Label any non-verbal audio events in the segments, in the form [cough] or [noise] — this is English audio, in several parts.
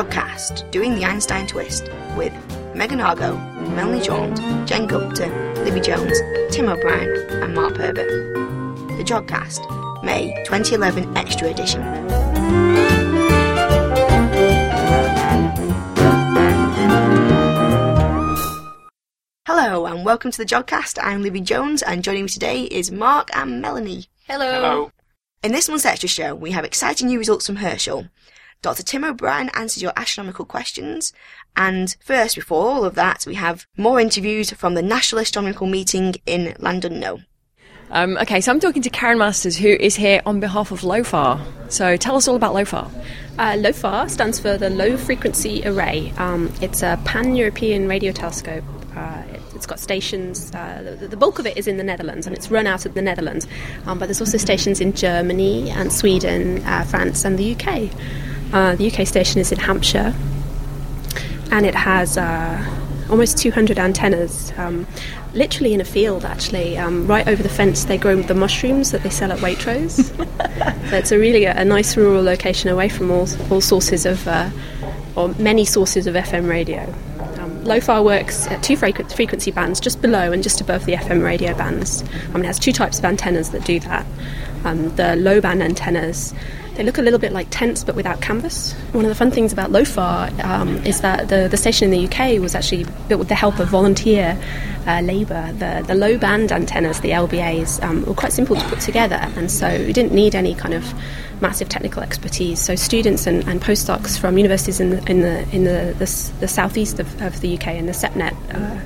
Jodcast, doing the Einstein twist, with Megan Argo, Melanie Jones, Jen Gupta, Libby Jones, Tim O'Brien, and Mark Herbert. The Jodcast, May 2011 Extra Edition. Hello and welcome to the Jodcast. I'm Libby Jones, and joining me today is Mark and Melanie. Hello. Hello. In this month's extra show, we have exciting new results from Herschel. Dr. Tim O'Brien answers your astronomical questions. And first, before all of that, we have more interviews from the National Astronomical Meeting in Llandudno. Um, okay, so I'm talking to Karen Masters, who is here on behalf of LOFAR. So tell us all about LOFAR. Uh, LOFAR stands for the Low Frequency Array. Um, it's a pan European radio telescope. Uh, it, has got stations, uh, the, the, bulk of it is in the Netherlands and it's run out of the Netherlands. Um, but there's also stations in Germany and Sweden, uh, France, and the UK. Uh, the UK station is in Hampshire, and it has uh, almost 200 antennas, um, literally in a field actually. Um, right over the fence, they grow the mushrooms that they sell at Waitrose. [laughs] so it's a really a, a, nice rural location away from all, all sources of, uh, or many sources of FM radio. Um, LOFAR works at two frequency bands, just below and just above the FM radio bands. I mean, it has two types of antennas that do that. Um, the low band antennas they look a little bit like tents but without canvas. One of the fun things about LOFAR um, is that the, the station in the UK was actually built with the help of volunteer uh, labour. The, the low band antennas, the LBAs, um, were quite simple to put together, and so we didn't need any kind of massive technical expertise. So students and, and postdocs from universities in the, in the, in the, the, the southeast of, of the UK and the SEPNet. Uh,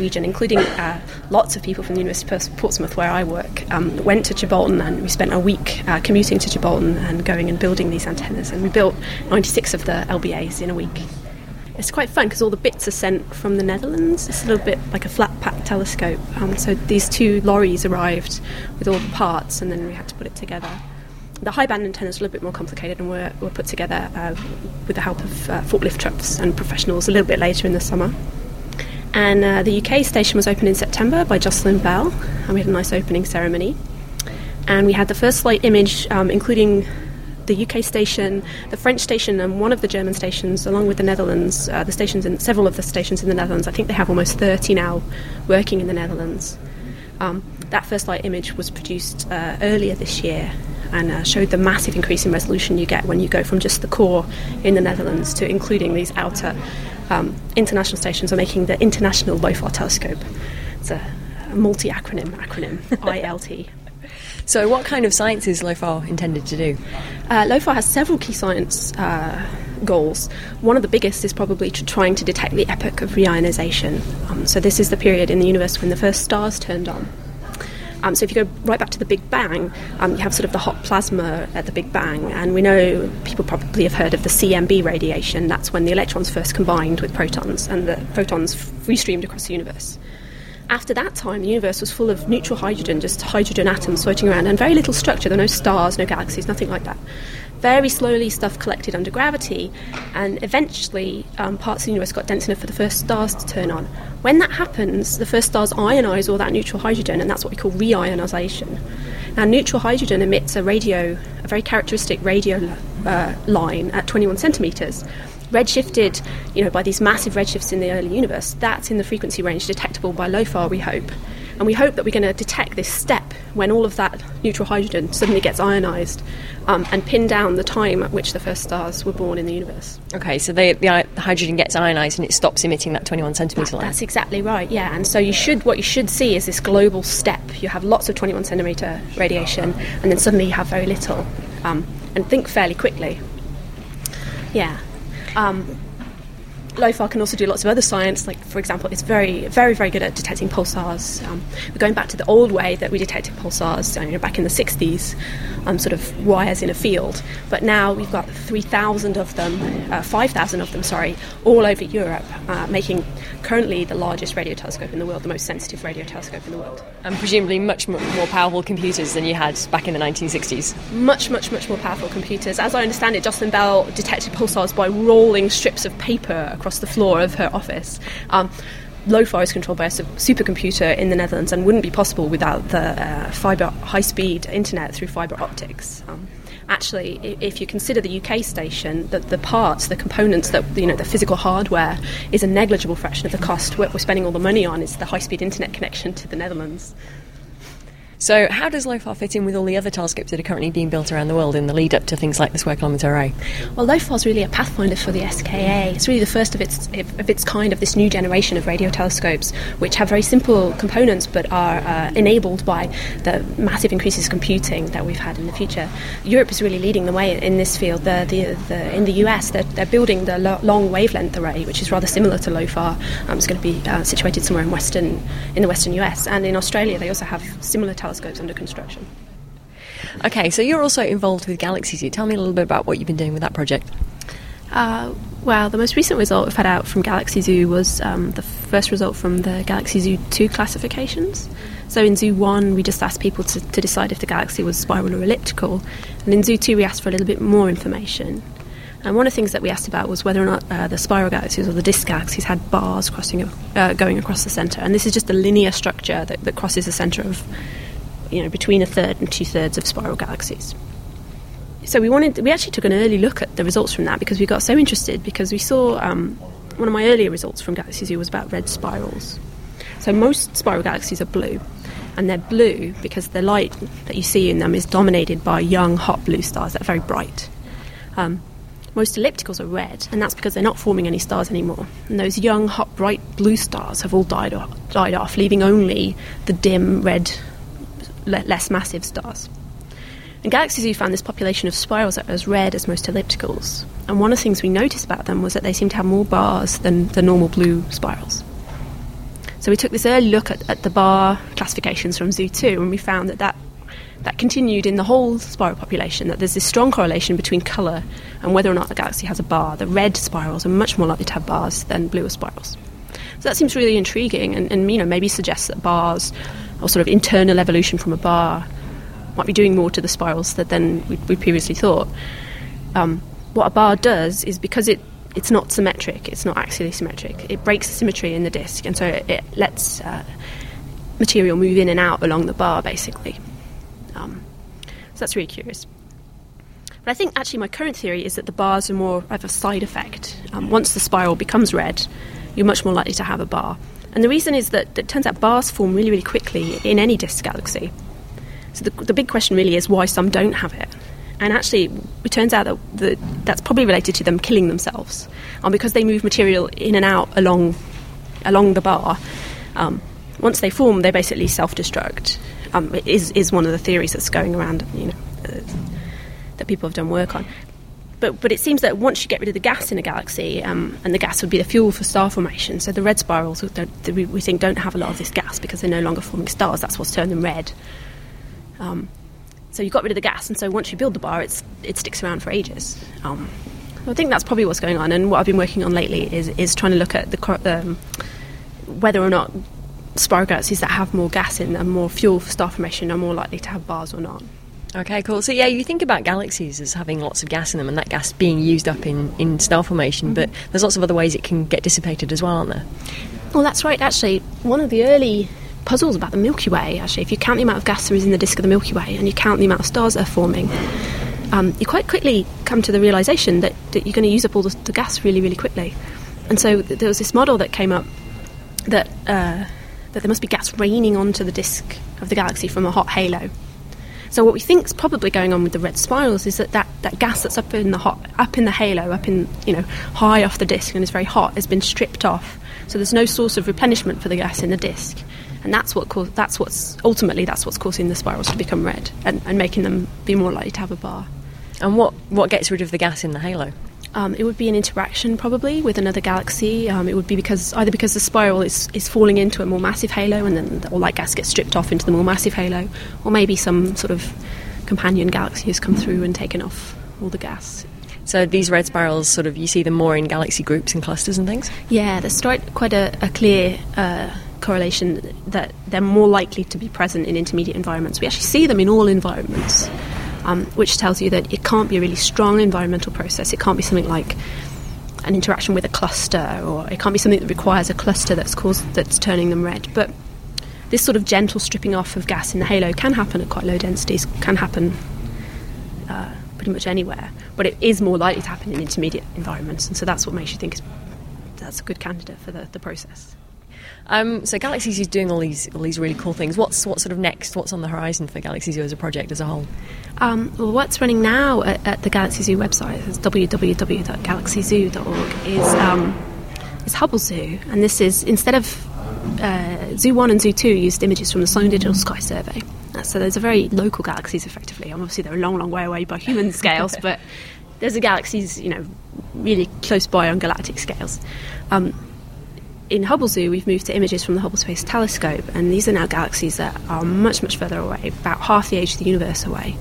region, including uh, lots of people from the University of Portsmouth, where I work, um, went to Chilbolton and we spent a week uh, commuting to Chilbolton and going and building these antennas. And we built 96 of the LBAs in a week. It's quite fun because all the bits are sent from the Netherlands. It's a little bit like a flat pack telescope. Um, so these two lorries arrived with all the parts and then we had to put it together. The high band antennas are a little bit more complicated and were, were put together uh, with the help of uh, forklift trucks and professionals a little bit later in the summer. And uh, the UK station was opened in September by Jocelyn Bell, and we had a nice opening ceremony. And we had the first light image, um, including the UK station, the French station, and one of the German stations, along with the Netherlands. Uh, the stations in several of the stations in the Netherlands. I think they have almost 30 now working in the Netherlands. Um, that first light image was produced uh, earlier this year and uh, showed the massive increase in resolution you get when you go from just the core in the Netherlands to including these outer um, international stations or making the International LOFAR Telescope. It's a, a multi acronym [laughs] acronym, ILT. So, what kind of science is LOFAR intended to do? Uh, LOFAR has several key science uh, goals. One of the biggest is probably to trying to detect the epoch of reionization. Um, so, this is the period in the universe when the first stars turned on. Um, so if you go right back to the Big Bang, um, you have sort of the hot plasma at the Big Bang, and we know people probably have heard of the CMB radiation. That's when the electrons first combined with protons, and the photons free streamed across the universe. After that time, the universe was full of neutral hydrogen, just hydrogen atoms floating around, and very little structure. There were no stars, no galaxies, nothing like that very slowly stuff collected under gravity, and eventually um, parts of the universe got dense enough for the first stars to turn on. When that happens, the first stars ionize all that neutral hydrogen, and that's what we call reionization. Now, neutral hydrogen emits a radio, a very characteristic radio uh, line at 21 centimeters. Redshifted, you know, by these massive redshifts in the early universe, that's in the frequency range detectable by LOFAR, we hope. And we hope that we're going to detect this step when all of that neutral hydrogen suddenly gets ionized um, and pin down the time at which the first stars were born in the universe. Okay, so the, the, the hydrogen gets ionized and it stops emitting that 21 centimeter line. That's exactly right. Yeah, and so you should what you should see is this global step. You have lots of 21 centimeter radiation, and then suddenly you have very little, um, and think fairly quickly. Yeah. Um, LOFAR can also do lots of other science, like, for example, it's very, very, very good at detecting pulsars. Um, we're going back to the old way that we detected pulsars you know, back in the 60s, um, sort of wires in a field. But now we've got 3,000 of them, uh, 5,000 of them, sorry, all over Europe, uh, making currently the largest radio telescope in the world, the most sensitive radio telescope in the world. And presumably much more powerful computers than you had back in the 1960s. Much, much, much more powerful computers. As I understand it, Jocelyn Bell detected pulsars by rolling strips of paper across the floor of her office. Um, LOFAR is controlled by a supercomputer in the Netherlands and wouldn't be possible without the uh, fiber high-speed internet through fiber optics. Um, actually, if you consider the UK station, that the parts, the components, that you know, the physical hardware is a negligible fraction of the cost. What we're spending all the money on is the high-speed internet connection to the Netherlands. So, how does LOFAR fit in with all the other telescopes that are currently being built around the world in the lead up to things like the Square Kilometre Array? Well, LOFAR is really a pathfinder for the SKA. It's really the first of its of its kind of this new generation of radio telescopes, which have very simple components but are uh, enabled by the massive increases in computing that we've had in the future. Europe is really leading the way in this field. The, the, the in the US, they're, they're building the lo- long wavelength array, which is rather similar to LOFAR. Um, it's going to be uh, situated somewhere in western in the western US, and in Australia, they also have similar telescopes telescopes under construction. Okay, so you're also involved with Galaxy Zoo. Tell me a little bit about what you've been doing with that project. Uh, well, the most recent result we've had out from Galaxy Zoo was um, the first result from the Galaxy Zoo 2 classifications. So in Zoo 1, we just asked people to, to decide if the galaxy was spiral or elliptical. And in Zoo 2, we asked for a little bit more information. And one of the things that we asked about was whether or not uh, the spiral galaxies or the disk galaxies had bars crossing, uh, going across the centre. And this is just a linear structure that, that crosses the centre of, you know, between a third and two thirds of spiral galaxies. So we wanted, we actually took an early look at the results from that because we got so interested because we saw um, one of my earlier results from Galaxy Zoo was about red spirals. So most spiral galaxies are blue, and they're blue because the light that you see in them is dominated by young hot blue stars that are very bright. Um, most ellipticals are red, and that's because they're not forming any stars anymore. And those young, hot, bright blue stars have all died off, died off leaving only the dim, red, le- less massive stars. And Galaxy Zoo found this population of spirals that are as red as most ellipticals. And one of the things we noticed about them was that they seemed to have more bars than the normal blue spirals. So we took this early look at, at the bar classifications from Zoo 2, and we found that that that continued in the whole spiral population, that there's this strong correlation between colour and whether or not the galaxy has a bar. The red spirals are much more likely to have bars than bluer spirals. So that seems really intriguing and, and you know, maybe suggests that bars or sort of internal evolution from a bar might be doing more to the spirals than we, we previously thought. Um, what a bar does is because it it's not symmetric, it's not axially symmetric, it breaks the symmetry in the disk and so it, it lets uh, material move in and out along the bar basically. Um, so that's really curious. But I think actually my current theory is that the bars are more of a side effect. Um, once the spiral becomes red, you're much more likely to have a bar. And the reason is that, it turns out bars form really, really quickly in any disk galaxy. So the, the big question really is why some don't have it. And actually, it turns out that the, that's probably related to them killing themselves. Um, because they move material in and out along, along the bar, um, once they form, they basically self destruct um, is is one of the theories that's going around, you know, uh, that people have done work on. But but it seems that once you get rid of the gas in a galaxy, um, and the gas would be the fuel for star formation. So the red spirals, we, think, don't have a lot of this gas because they're no longer forming stars. That's what's turned them red. Um, so you got rid of the gas, and so once you build the bar, it's it sticks around for ages. Um, I think that's probably what's going on. And what I've been working on lately is is trying to look at the um, whether or not spiral galaxies that have more gas in them, more fuel for star formation, are more likely to have bars or not. Okay, cool. So yeah, you think about galaxies as having lots of gas in them, and that gas being used up in, in star formation. Mm-hmm. But there's lots of other ways it can get dissipated as well, aren't there? Well, that's right. Actually, one of the early puzzles about the Milky Way, actually, if you count the amount of gas there is in the disk of the Milky Way, and you count the amount of stars that are forming, um, you quite quickly come to the realization that, that you're going to use up all the, the, gas really, really quickly. And so there was this model that came up that. Uh, that there must be gas raining onto the disk of the galaxy from a hot halo. So what we think is probably going on with the red spirals is that, that that gas that's up in the hot, up in the halo, up in you know high off the disk and is very hot, has been stripped off. So there's no source of replenishment for the gas in the disk, and that's what co- that's what's ultimately that's what's causing the spirals to become red and, and making them be more likely to have a bar. And what what gets rid of the gas in the halo? Um, it would be an interaction probably with another galaxy. Um, it would be because either because the spiral is, is falling into a more massive halo and then all that gas gets stripped off into the more massive halo, or maybe some sort of companion galaxy has come through and taken off all the gas. So these red spirals, sort of, you see them more in galaxy groups and clusters and things. Yeah, there's quite a, a clear uh, correlation that they're more likely to be present in intermediate environments. We actually see them in all environments um, which tells you that it can't be a really strong environmental process. It can't be something like an interaction with a cluster, or it can't be something that requires a cluster that's caused that's turning them red. But this sort of gentle stripping off of gas in the halo can happen at quite low densities, can happen uh, pretty much anywhere, but it is more likely to happen in intermediate environments, and so that's what makes you think that's a good candidate for the, the process. Um, so Galaxy Zoo is doing all these all these really cool things. What's what sort of next? What's on the horizon for Galaxy Zoo as a project as a whole? Um, well, what's running now at, at, the Galaxy Zoo website is www.galaxyzoo.org is um, is Hubble Zoo, and this is instead of uh, Zoo One and Zoo Two used images from the Sloan Digital Sky Survey. Uh, so there's a very local galaxies, effectively. Obviously, they're a long, long way away by human [laughs] scales, but there's a galaxies, you know, really close by on galactic scales. Um, in Hubble Zoo, we've moved to images from the Hubble Space Telescope, and these are now galaxies that are much, much further away, about half the age of the universe away.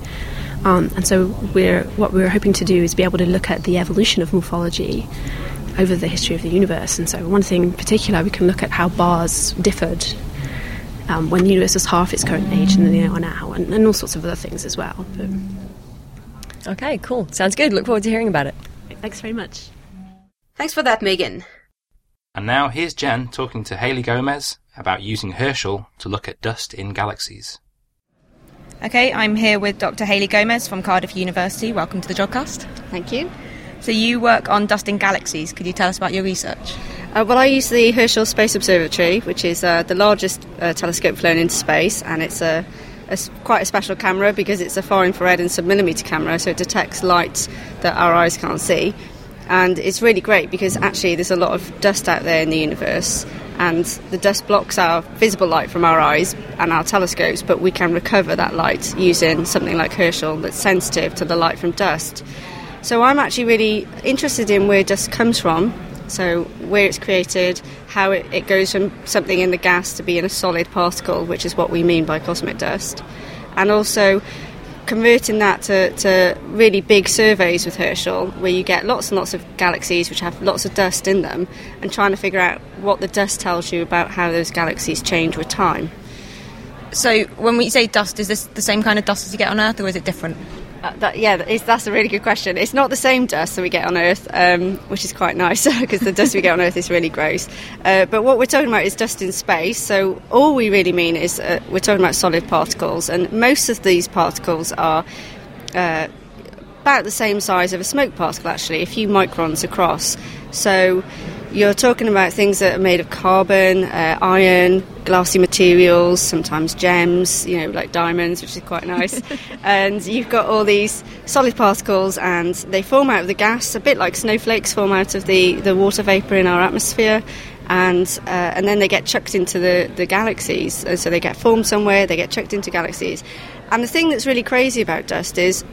Um, and so, we're, what we're hoping to do is be able to look at the evolution of morphology over the history of the universe. And so, one thing in particular, we can look at how bars differed um, when the universe was half its current age than they are now, and, and all sorts of other things as well. But okay, cool. Sounds good. Look forward to hearing about it. Thanks very much. Thanks for that, Megan. And now here's Jen talking to Haley Gomez about using Herschel to look at dust in galaxies. Okay, I'm here with Dr. Haley Gomez from Cardiff University. Welcome to the Jodcast. Thank you. So, you work on dust in galaxies. Could you tell us about your research? Uh, well, I use the Herschel Space Observatory, which is uh, the largest uh, telescope flown into space, and it's a, a, quite a special camera because it's a far infrared and submillimeter camera, so it detects light that our eyes can't see and it's really great because actually there's a lot of dust out there in the universe and the dust blocks our visible light from our eyes and our telescopes but we can recover that light using something like Herschel that's sensitive to the light from dust. So I'm actually really interested in where dust comes from so where it's created how it, it goes from something in the gas to being a solid particle which is what we mean by cosmic dust. And also converting that to, to really big surveys with Herschel, where you get lots and lots of galaxies which have lots of dust in them, and trying to figure out what the dust tells you about how those galaxies change with time. So, when we say dust, is this the same kind of dust as you get on Earth, or is it different? Uh, that, yeah, that's a really good question. It's not the same dust that we get on Earth, um, which is quite nice [laughs] because the dust we get on Earth is really gross. Uh, but what we're talking about is dust in space. So all we really mean is uh, we're talking about solid particles, and most of these particles are uh, about the same size of a smoke particle, actually, a few microns across. So you're talking about things that are made of carbon, uh, iron, glassy materials, sometimes gems, you know, like diamonds, which is quite nice. [laughs] and you've got all these solid particles, and they form out of the gas, a bit like snowflakes form out of the, the water vapour in our atmosphere. And uh, and then they get chucked into the, the galaxies. And so they get formed somewhere, they get chucked into galaxies. And the thing that's really crazy about dust is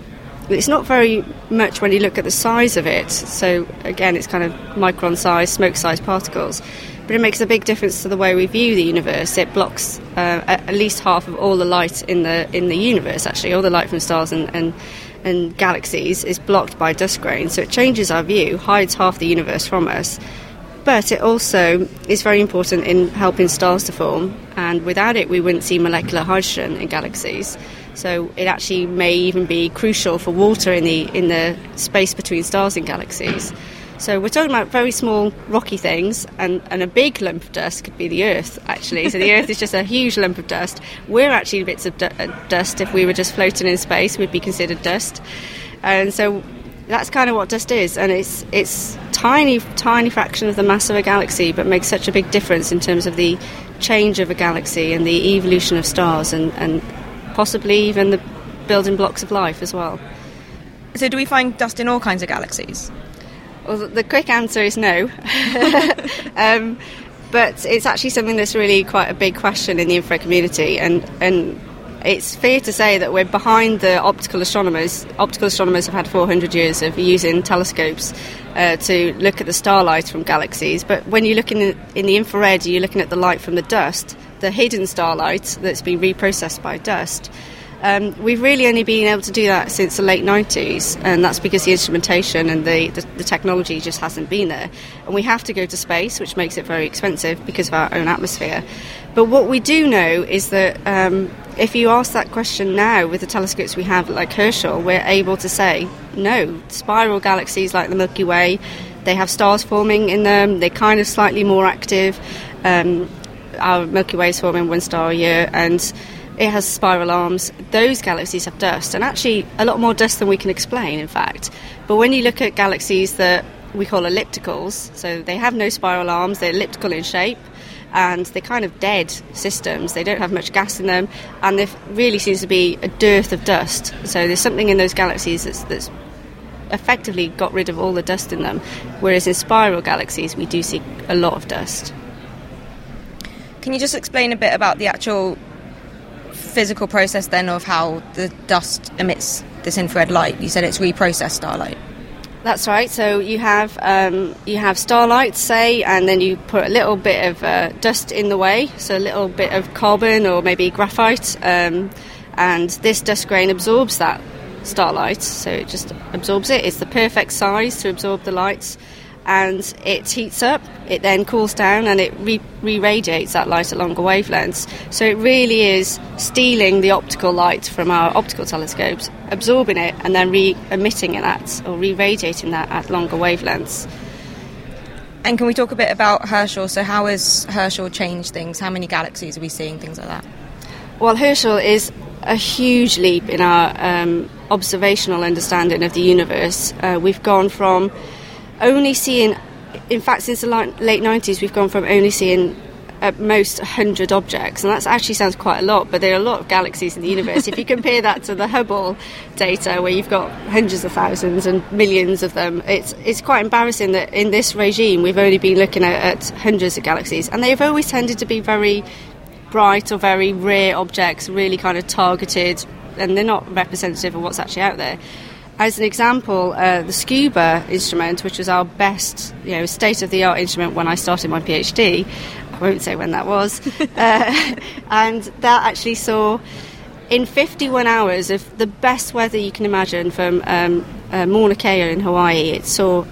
it's not very much when you look at the size of it. So again, it's kind of micron size, smoke size particles. But it makes a big difference to the way we view the universe. It blocks uh, at least half of all the light in the in the universe. Actually, all the light from stars and, and and galaxies is blocked by dust grains. So it changes our view, hides half the universe from us. But it also is very important in helping stars to form, and without it, we wouldn't see molecular hydrogen in galaxies. So it actually may even be crucial for water in the in the space between stars and galaxies. So we're talking about very small rocky things, and, and a big lump of dust could be the Earth, actually. So the Earth is just a huge lump of dust. We're actually bits of du- uh, dust. If we were just floating in space, we'd be considered dust. And so that's kind of what dust is, and it's it's tiny, tiny fraction of the mass of a galaxy, but makes such a big difference in terms of the change of a galaxy and the evolution of stars and, and possibly even the building blocks of life as well. So, do we find dust in all kinds of galaxies? Well, the quick answer is no. [laughs] um, but it's actually something that's really quite a big question in the infrared community, and, and it's fair to say that we're behind the optical astronomers. Optical astronomers have had 400 years of using telescopes uh, to look at the starlight from galaxies, but when you're looking in, in the infrared, you're looking at the light from the dust the hidden starlight that's been reprocessed by dust. Um, we've really only been able to do that since the late 90s, and that's because the instrumentation and the, the, the, technology just hasn't been there. And we have to go to space, which makes it very expensive because of our own atmosphere. But what we do know is that um, if you ask that question now with the telescopes we have, like Herschel, we're able to say no, spiral galaxies like the Milky Way they have stars forming in them. They're kind of slightly more active. Um, our Milky Way is forming one star a year, and it has spiral arms. Those galaxies have dust, and actually a lot more dust than we can explain, in fact. But when you look at galaxies that we call ellipticals, so they have no spiral arms, they're elliptical in shape, and they're kind of dead systems. They don't have much gas in them, and there really seems to be a dearth of dust. So there's something in those galaxies that's, that's effectively got rid of all the dust in them, whereas in spiral galaxies we do see a lot of dust. Can you just explain a bit about the actual physical process then of how the dust emits this infrared light? You said it's reprocessed starlight. That's right. So you have um, you have starlight, say, and then you put a little bit of uh, dust in the way, so a little bit of carbon or maybe graphite, um, and this dust grain absorbs that starlight. So it just absorbs it. It's the perfect size to absorb the lights, and it heats up. It then cools down and it re radiates that light at longer wavelengths. So it really is stealing the optical light from our optical telescopes, absorbing it, and then re emitting it at or re radiating that at longer wavelengths. And can we talk a bit about Herschel? So, how has Herschel changed things? How many galaxies are we seeing? Things like that? Well, Herschel is a huge leap in our um, observational understanding of the universe. Uh, we've gone from only seeing, in fact, since the late 90s, we've gone from only seeing at most 100 objects, and that actually sounds quite a lot, but there are a lot of galaxies in the universe. if you compare that to the Hubble data, where you've got hundreds of thousands and millions of them, it's, it's quite embarrassing that in this regime we've only been looking at, at hundreds of galaxies, and they've always tended to be very bright or very rare objects, really kind of targeted, and they're not representative of what's actually out there. As an example, uh, the scuba instrument, which was our best, you know, state of the art instrument when I started my PhD, I won't say when that was, [laughs] uh, and that actually saw in 51 hours of the best weather you can imagine from um, uh, Mauna Kea in Hawaii, it saw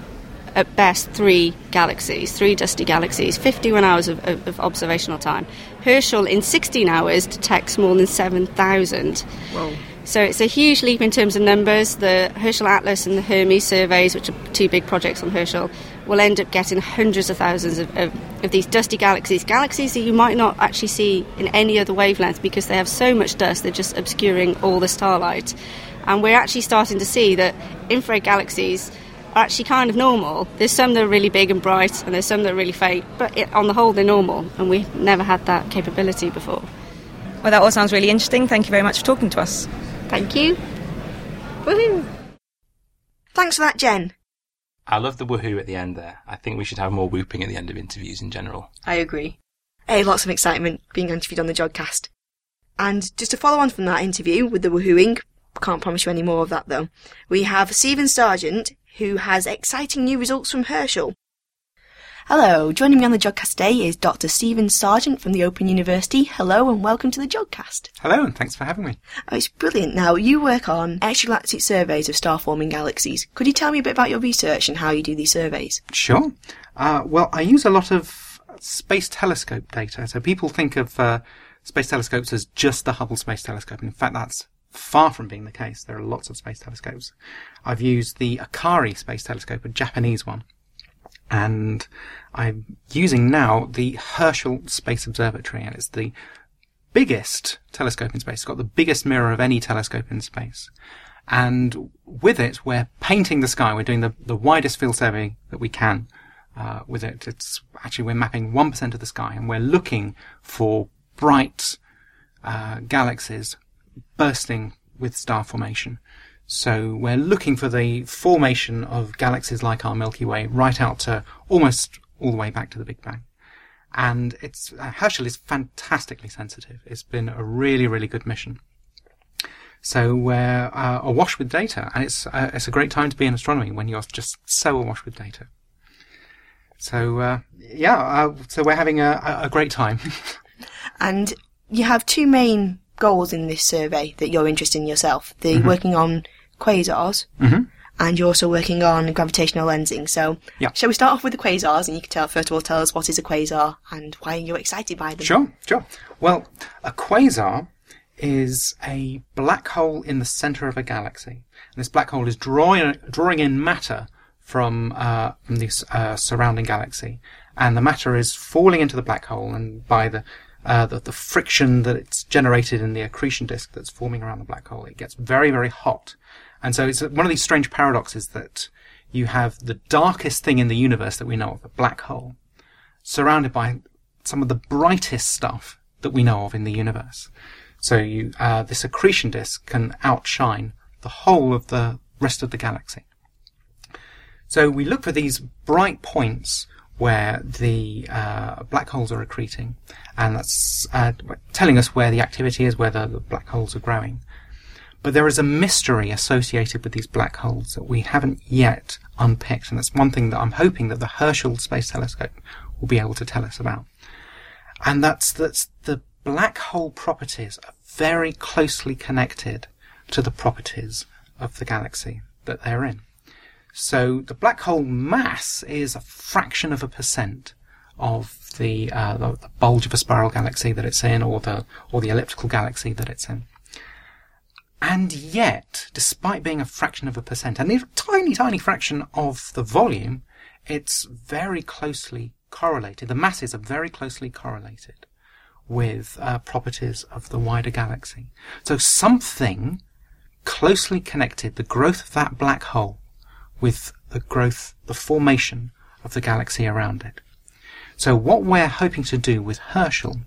at best three galaxies, three dusty galaxies, 51 hours of, of, of observational time. Herschel in 16 hours detects more than 7,000. Whoa. So it's a huge leap in terms of numbers. The Herschel Atlas and the Hermes surveys, which are two big projects on Herschel, will end up getting hundreds of thousands of, of, of, these dusty galaxies. Galaxies that you might not actually see in any other wavelength because they have so much dust, they're just obscuring all the starlight. And we're actually starting to see that infrared galaxies are actually kind of normal. There's some that are really big and bright, and there's some that are really faint, but it, on the whole, they're normal, and we've never had that capability before. Well, that all sounds really interesting. Thank you very much for talking to us. Thank you. Woohoo! Thanks for that, Jen. I love the woohoo at the end there. I think we should have more whooping at the end of interviews in general. I agree. Hey, lots of excitement being interviewed on the Jodcast. And just to follow on from that interview with the woohooing, can't promise you any more of that though, we have Stephen Serjeant, who has exciting new results from Herschel. Hello, joining me on the Jodcast today is Dr. Stephen Serjeant from the Open University. Hello and welcome to the Jodcast. Hello and thanks for having me. Oh, it's brilliant. Now, you work on extragalactic surveys of star-forming galaxies. Could you tell me a bit about your research and how you do these surveys? Sure. Uh, well, I use a lot of space telescope data. So people think of uh, space telescopes as just the Hubble Space Telescope. In fact, that's far from being the case. There are lots of space telescopes. I've used the Akari Space Telescope, a Japanese one and I'm using now the Herschel Space Observatory, and it's the biggest telescope in space. It's got the biggest mirror of any telescope in space. And with it, we're painting the sky. We're doing the, the widest field survey that we can uh, with it. It's actually we're mapping one percent of the sky, and we're looking for bright uh, galaxies bursting with star formation. So we're looking for the formation of galaxies like our Milky Way right out to almost all the way back to the Big Bang. And it's, uh, Herschel is fantastically sensitive. It's been a really, really good mission. So we're uh, awash with data, and it's uh, it's a great time to be in astronomy when you're just so awash with data. So uh, yeah, uh, so we're having a, a great time. [laughs] and you have two main goals in this survey that you're interested in yourself. The mm-hmm. working on quasars, mm-hmm. and you're also working on gravitational lensing. So, yeah. shall we start off with the quasars, and you can tell first of all tell us what is a quasar and why you're excited by them. Sure, sure. Well, a quasar is a black hole in the center of a galaxy, and this black hole is drawing drawing in matter from uh, from the uh, surrounding galaxy, and the matter is falling into the black hole, and by the uh, the, the friction that it's generated in the accretion disk that's forming around the black hole, it gets very very hot, and so it's one of these strange paradoxes that you have the darkest thing in the universe that we know of, a black hole, surrounded by some of the brightest stuff that we know of in the universe. So you, uh, this accretion disk can outshine the whole of the rest of the galaxy. So we look for these bright points where the uh, black holes are accreting, and that's uh, telling us where the activity is, where the, the black holes are growing. But there is a mystery associated with these black holes that we haven't yet unpicked, and that's one thing that I'm hoping that the Herschel Space Telescope will be able to tell us about. And that's that the black hole properties are very closely connected to the properties of the galaxy that they're in. So the black hole mass is a fraction of a percent of the, uh, the, the bulge of a spiral galaxy that it's in, or the or the elliptical galaxy that it's in. And yet, despite being a fraction of a percent, and a tiny, tiny fraction of the volume, it's very closely correlated. The masses are very closely correlated with uh, properties of the wider galaxy. So something closely connected the growth of that black hole with the growth, the formation of the galaxy around it. So what we're hoping to do with Herschel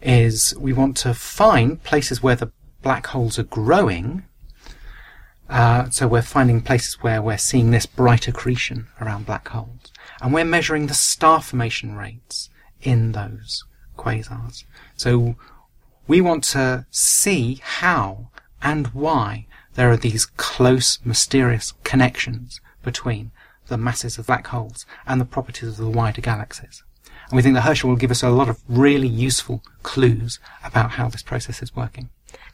is we want to find places where the black holes are growing. Uh, so we're finding places where we're seeing this bright accretion around black holes. And we're measuring the star formation rates in those quasars. So we want to see how and why there are these close, mysterious connections between the masses of black holes and the properties of the wider galaxies. And we think that Herschel will give us a lot of really useful clues about how this process is working.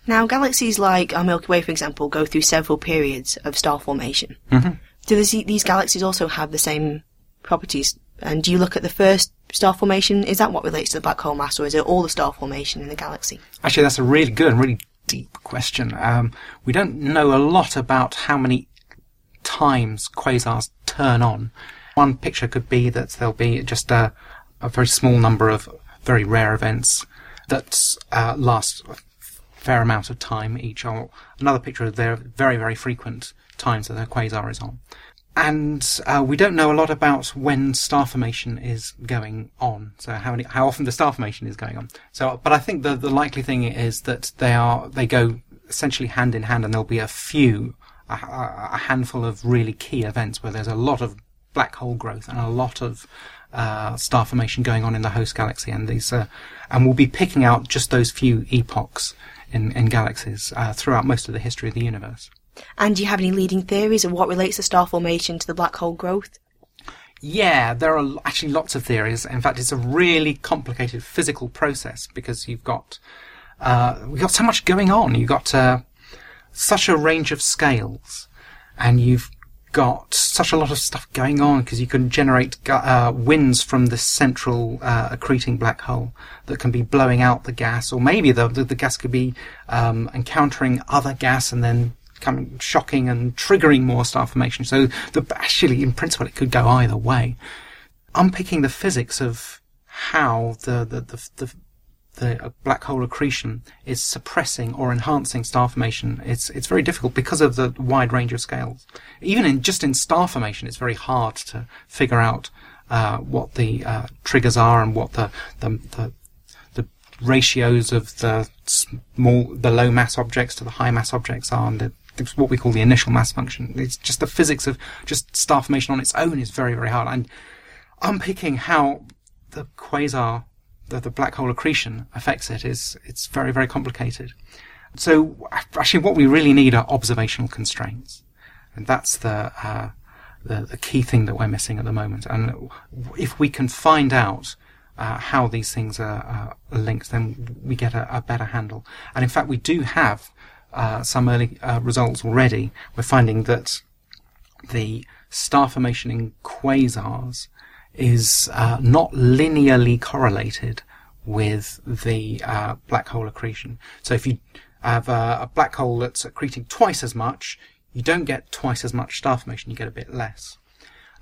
Now, galaxies like our Milky Way, for example, go through several periods of star formation. Mm-hmm. Do these, these galaxies also have the same properties? And do you look at the first star formation? Is that what relates to the black hole mass, or is it all the star formation in the galaxy? Actually, that's a really good and really deep question. Um, we don't know a lot about how many times quasars turn on. One picture could be that there'll be just a, a very small number of very rare events that uh, last fair amount of time each. Or another picture of their very, very frequent times that a quasar is on. And uh, we don't know a lot about when star formation is going on. So how many, how often the star formation is going on. So, but I think the the likely thing is that they are they go essentially hand in hand, and there'll be a few, a, a handful of really key events where there's a lot of black hole growth and a lot of uh, star formation going on in the host galaxy, and these, uh, and we'll be picking out just those few epochs in, in galaxies uh, throughout most of the history of the universe. And do you have any leading theories of what relates the star formation to the black hole growth? Yeah, there are actually lots of theories. In fact, it's a really complicated physical process because you've got uh, we've got so much going on. You've got uh, such a range of scales, and you've got such a lot of stuff going on because you can generate uh, winds from the central uh, accreting black hole that can be blowing out the gas, or maybe the the, the gas could be um, encountering other gas and then coming shocking and triggering more star formation. So the, actually, in principle, it could go either way. Unpicking the physics of how the the, the, the the black hole accretion is suppressing or enhancing star formation. It's it's very difficult because of the wide range of scales. Even in just in star formation, it's very hard to figure out uh, what the uh, triggers are and what the, the the the ratios of the small the low mass objects to the high mass objects are, and the, it's what we call the initial mass function. It's just the physics of just star formation on its own is very very hard. And unpicking how the quasar the, the black hole accretion affects it is it's very very complicated. So actually, what we really need are observational constraints, and that's the uh, the, the key thing that we're missing at the moment. And if we can find out uh, how these things are linked, then we get a, a, better handle. And in fact, we do have uh, some early uh, results already. We're finding that the star formation in quasars is uh, not linearly correlated with the uh, black hole accretion. So if you have a, a, black hole that's accreting twice as much, you don't get twice as much star formation, you get a bit less.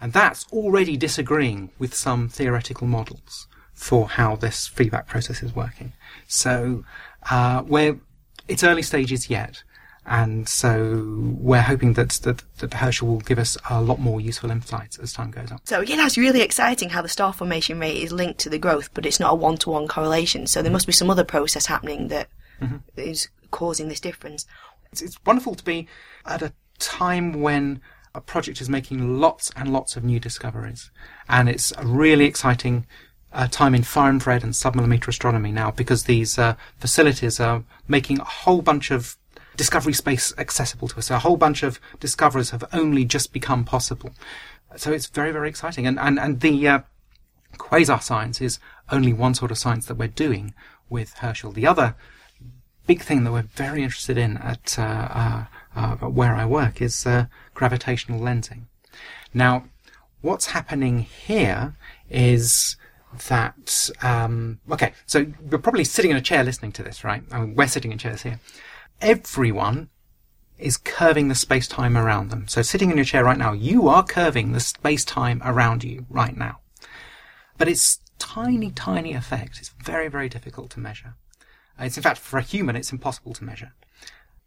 And that's already disagreeing with some theoretical models for how this feedback process is working. So, uh, we're, it's early stages yet. And so we're hoping that, that, that Herschel will give us a lot more useful insights as time goes on. So yeah, that's really exciting how the star formation rate is linked to the growth, but it's not a one-to-one correlation. So there must be some other process happening that is causing this difference. It's, it's wonderful to be at a time when a project is making lots and lots of new discoveries. And it's a really exciting uh, time in far infrared and submillimeter astronomy now because these uh, facilities are making a whole bunch of discovery space accessible to us. A whole bunch of discoveries have only just become possible. So it's very, very exciting. And, and, and the uh, quasar science is only one sort of science that we're doing with Herschel. The other big thing that we're very interested in at uh, uh, uh, where I work is uh, gravitational lensing. Now, what's happening here is that um, okay. So you're probably sitting in a chair listening to this, right? I mean, we're sitting in chairs here. Everyone is curving the space time around them. So sitting in your chair right now, you are curving the space time around you right now. But it's tiny, tiny effect. It's very, very difficult to measure. It's in fact, for a human, it's impossible to measure.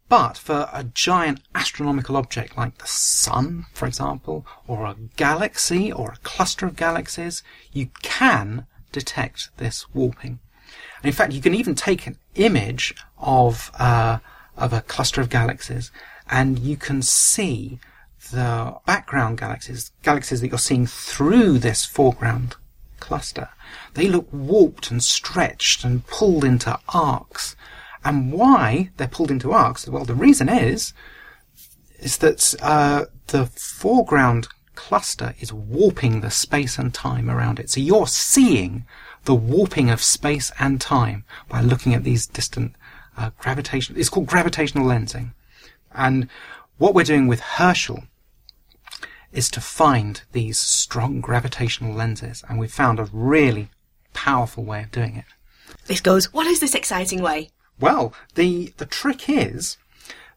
But for a giant astronomical object like the sun, for example, or a galaxy or a cluster of galaxies, you can detect this warping. And in fact, you can even take an image of uh, of a cluster of galaxies, and you can see the background galaxies, galaxies that you're seeing through this foreground cluster. They look warped and stretched and pulled into arcs. And why they're pulled into arcs? Well, the reason is is that uh, the foreground cluster is warping the space and time around it. So you're seeing the warping of space and time by looking at these distant uh, gravitation. It's called gravitational lensing, and what we're doing with Herschel is to find these strong gravitational lenses, and we've found a really powerful way of doing it. This goes, what is this exciting way? Well, the the trick is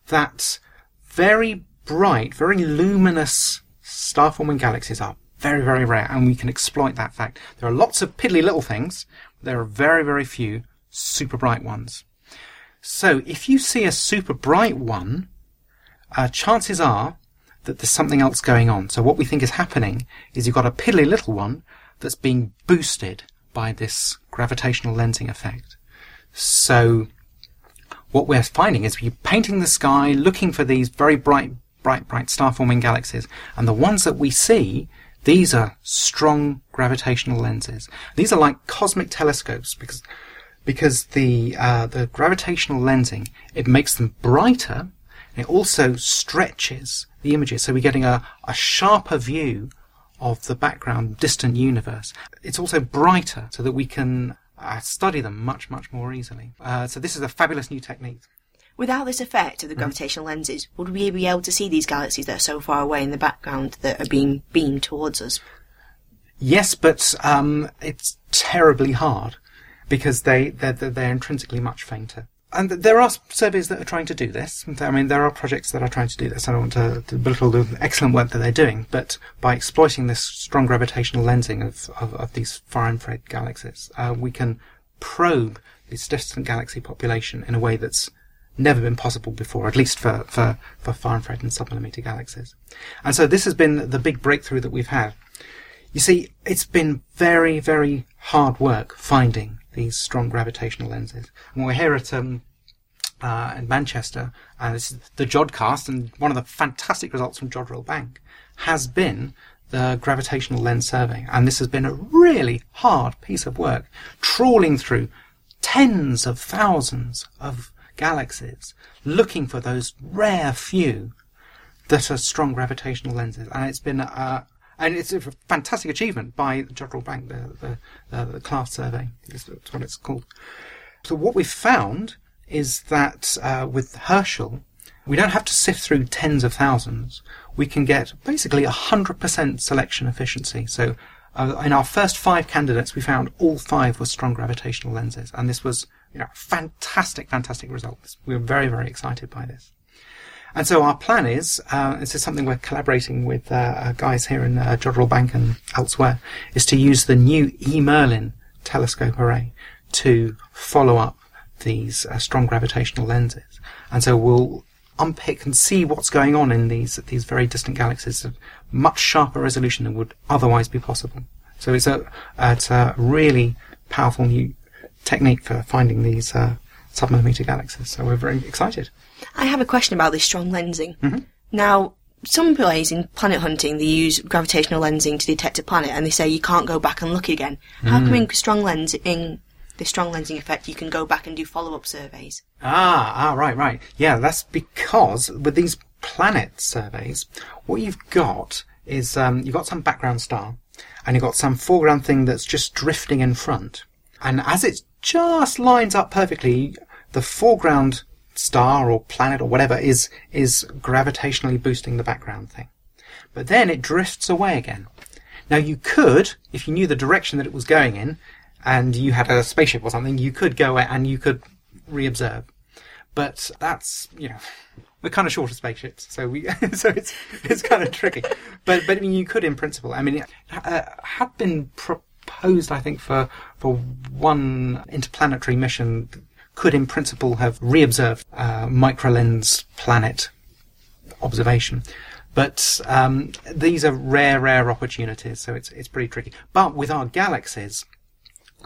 that very bright, very luminous star-forming galaxies are very, very rare, and we can exploit that fact. There are lots of piddly little things. But there are very, very few super bright ones. So if you see a super bright one, uh, chances are that there's something else going on. So what we think is happening is you've got a piddly little one that's being boosted by this gravitational lensing effect. So what we're finding is we're painting the sky, looking for these very bright, bright, bright star-forming galaxies, and the ones that we see, these are strong gravitational lenses. These are like cosmic telescopes because because the uh, the gravitational lensing it makes them brighter. And it also stretches the images, so we're getting a, a sharper view of the background distant universe. It's also brighter, so that we can uh, study them much much more easily. Uh, so this is a fabulous new technique. Without this effect of the gravitational lenses, would we be able to see these galaxies that are so far away in the background that are being beamed towards us? Yes, but um, it's terribly hard because they they're, they're intrinsically much fainter. And there are surveys that are trying to do this. I mean, there are projects that are trying to do this. I don't want to, to belittle the excellent work that they're doing, but by exploiting this strong gravitational lensing of, of, of these far infrared galaxies, uh, we can probe this distant galaxy population in a way that's never been possible before, at least for, for, for far infrared and submillimeter galaxies. And so this has been the big breakthrough that we've had. You see, it's been very, very hard work finding these strong gravitational lenses. And we're here at um, uh, in Manchester, and this is the Jodcast, and one of the fantastic results from Jodrell Bank has been the gravitational lens survey. And this has been a really hard piece of work, trawling through tens of thousands of galaxies, looking for those rare few that are strong gravitational lenses. And it's been uh, and it's a fantastic achievement by the Jodrell Bank, the, the, uh, the class survey. That's what it's called. So what we've found is that uh, with Herschel, we don't have to sift through tens of thousands. We can get basically 100% selection efficiency. So uh, in our first five candidates, we found all five were strong gravitational lenses. And this was you know, fantastic, fantastic results. We were very, very excited by this. And so our plan is, uh, this is something we're collaborating with uh, uh, guys here in uh, Jodrell Bank and elsewhere, is to use the new E. Merlin telescope array to follow up these uh, strong gravitational lenses. And so we'll unpick and see what's going on in these these very distant galaxies at much sharper resolution than would otherwise be possible. So it's a it's a really powerful new technique for finding these uh, submillimeter galaxies. So we're very excited. I have a question about this strong lensing. Mm-hmm. Now, some ways in planet hunting, they use gravitational lensing to detect a planet, and they say you can't go back and look again. How Mm. come in strong lens in the strong lensing effect, you can go back and do follow-up surveys? Ah, ah, right, right. Yeah, that's because with these planet surveys, what you've got is um, you've got some background star, and you've got some foreground thing that's just drifting in front. And as it just lines up perfectly, the foreground star or planet or whatever is is gravitationally boosting the background thing. But then it drifts away again. Now you could, if you knew the direction that it was going in, and you had a spaceship or something, you could go and you could reobserve. But that's you know we're kind of short of spaceships, so we [laughs] so it's it's kind of tricky. But but I mean you could in principle. I mean it uh, had been proposed, I think, for for one interplanetary mission could in principle have reobserved uh, microlens planet observation. But um, these are rare, rare opportunities, so it's it's pretty tricky. But with our galaxies,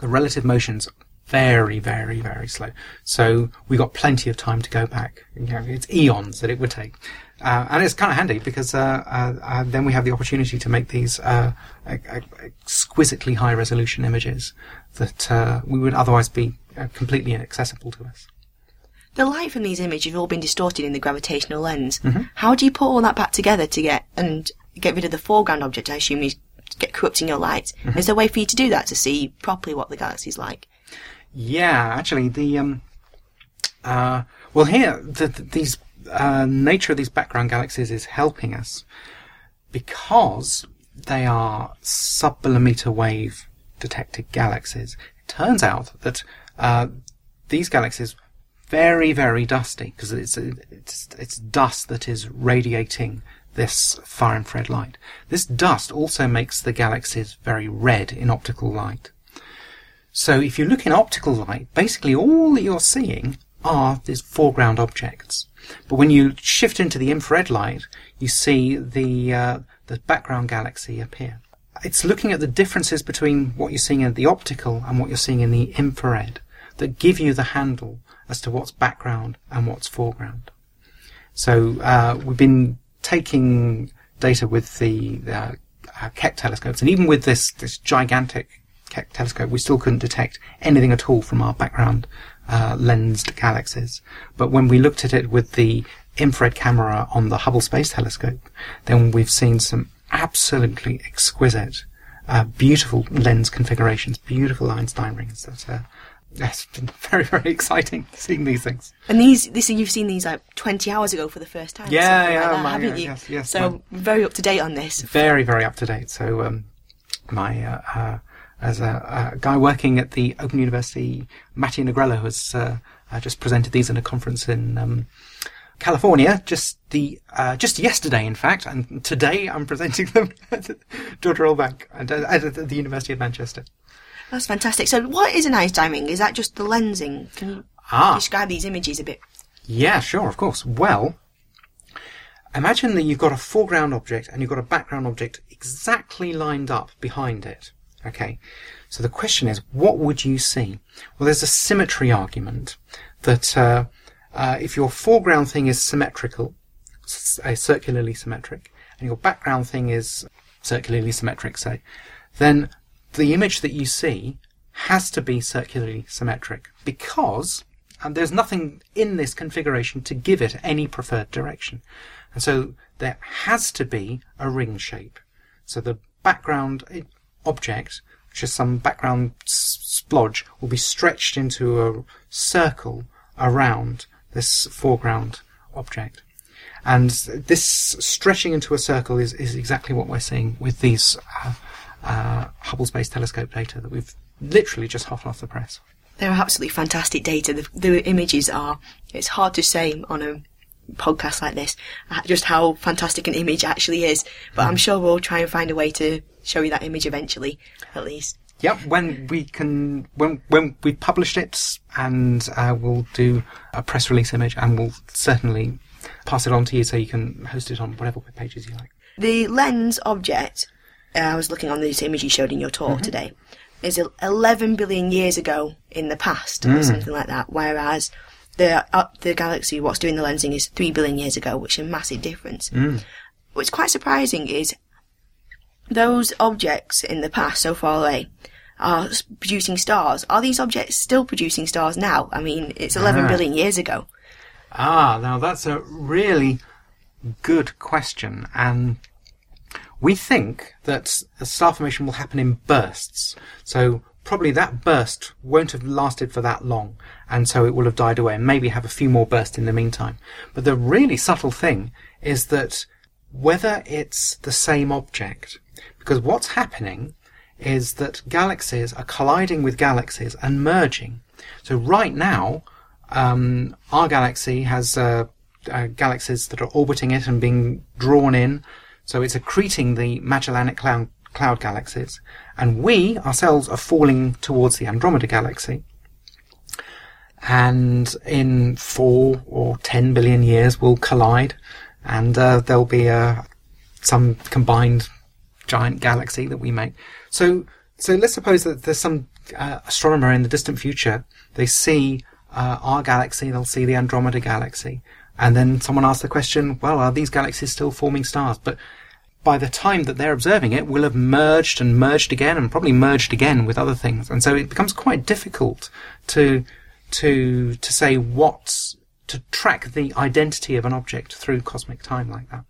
the relative motion's very, very, very slow. So we've got plenty of time to go back. You know, it's eons that it would take. Uh, and it's kind of handy because uh, uh, uh, then we have the opportunity to make these uh, exquisitely high resolution images that we would otherwise be uh, completely inaccessible to us. The light from these images have all been distorted in the gravitational lens. Mm-hmm. How do you put all that back together to get and get rid of the foreground object? I assume you get corrupting your light. Mm-hmm. Is there a way for you to do that to see properly what the galaxy's like? Yeah, actually, the um, uh, well, here the, the, these uh, nature of these background galaxies is helping us because they are sub-millimeter wave detected galaxies. It turns out that uh, these galaxies very very dusty because it's it's it's dust that is radiating this far infrared light. This dust also makes the galaxies very red in optical light. So if you look in optical light, basically all that you're seeing are these foreground objects. But when you shift into the infrared light, you see the uh, the background galaxy appear. It's looking at the differences between what you're seeing in the optical and what you're seeing in the infrared that give you the handle as to what's background and what's foreground. So uh, we've been taking data with the uh, Keck telescopes, and even with this this gigantic Keck telescope, we still couldn't detect anything at all from our background uh, lensed galaxies. But when we looked at it with the infrared camera on the Hubble Space Telescope, then we've seen some absolutely exquisite, uh, beautiful lens configurations, beautiful Einstein rings. That uh, it's [laughs] been very very exciting seeing these things. And these, this you've seen these like 20 hours ago for the first time. Yeah, yeah, like that, my- haven't yeah, you? yes, yes, So my- very up to date on this. very, very up to date. So, um, my uh, uh, as a, a guy working at the Open University, Mattia Negrello has uh, uh, just presented these in a conference in um, California just the uh, just yesterday, in fact, and today I'm presenting them [laughs] at Jodrell Bank and at, at the University of Manchester. That's fantastic. So what is an Einstein ring? Is that just the lensing? Can you Ah. describe these images a bit? Yeah, sure, of course. Well, imagine that you've got a foreground object and you've got a background object exactly lined up behind it. Okay. So the question is, what would you see? Well, there's a symmetry argument that uh, uh, if your foreground thing is symmetrical, uh, circularly symmetric, and your background thing is circularly symmetric, say, then the image that you see has to be circularly symmetric because there's nothing in this configuration to give it any preferred direction. And so there has to be a ring shape. So the background object, which is some background splodge, will be stretched into a circle around this foreground object. And this stretching into a circle is, is exactly what we're seeing with these uh, uh, Hubble Space Telescope data that we've literally just hot off the press. They're absolutely fantastic data. The, the images are, it's hard to say on a podcast like this, uh, just how fantastic an image actually is. But I'm sure we'll try and find a way to show you that image eventually, at least. Yep, when we can, when when we've published it, and uh, we'll do a press release image, and we'll certainly pass it on to you so you can host it on whatever web pages you like. The lens object, uh, I was looking on this image you showed in your talk today, is 11 billion years ago in the past, or something like that, whereas the uh, the galaxy, what's doing the lensing, is 3 billion years ago, which is a massive difference. What's quite surprising is those objects in the past, so far away, are producing stars. Are these objects still producing stars now? I mean, it's eleven Ah. billion years ago. Ah, now that's a really good question, and we think that star formation will happen in bursts. So probably that burst won't have lasted for that long, and so it will have died away, and maybe have a few more bursts in the meantime. But the really subtle thing is that whether it's the same object, because what's happening is that galaxies are colliding with galaxies and merging. So right now, um, our galaxy has uh, uh, galaxies that are orbiting it and being drawn in. So it's accreting the Magellanic Cloud, cloud galaxies. And we ourselves are falling towards the Andromeda galaxy. And in four or ten billion years, we'll collide, and uh, there'll be a some combined giant galaxy that we make. So, so let's suppose that there's some uh, astronomer in the distant future. They see uh, our galaxy, they'll see the Andromeda galaxy, and then someone asks the question, well, are these galaxies still forming stars? But by the time that they're observing it, will have merged and merged again, and probably merged again with other things, and so it becomes quite difficult to to to say what's to track the identity of an object through cosmic time like that.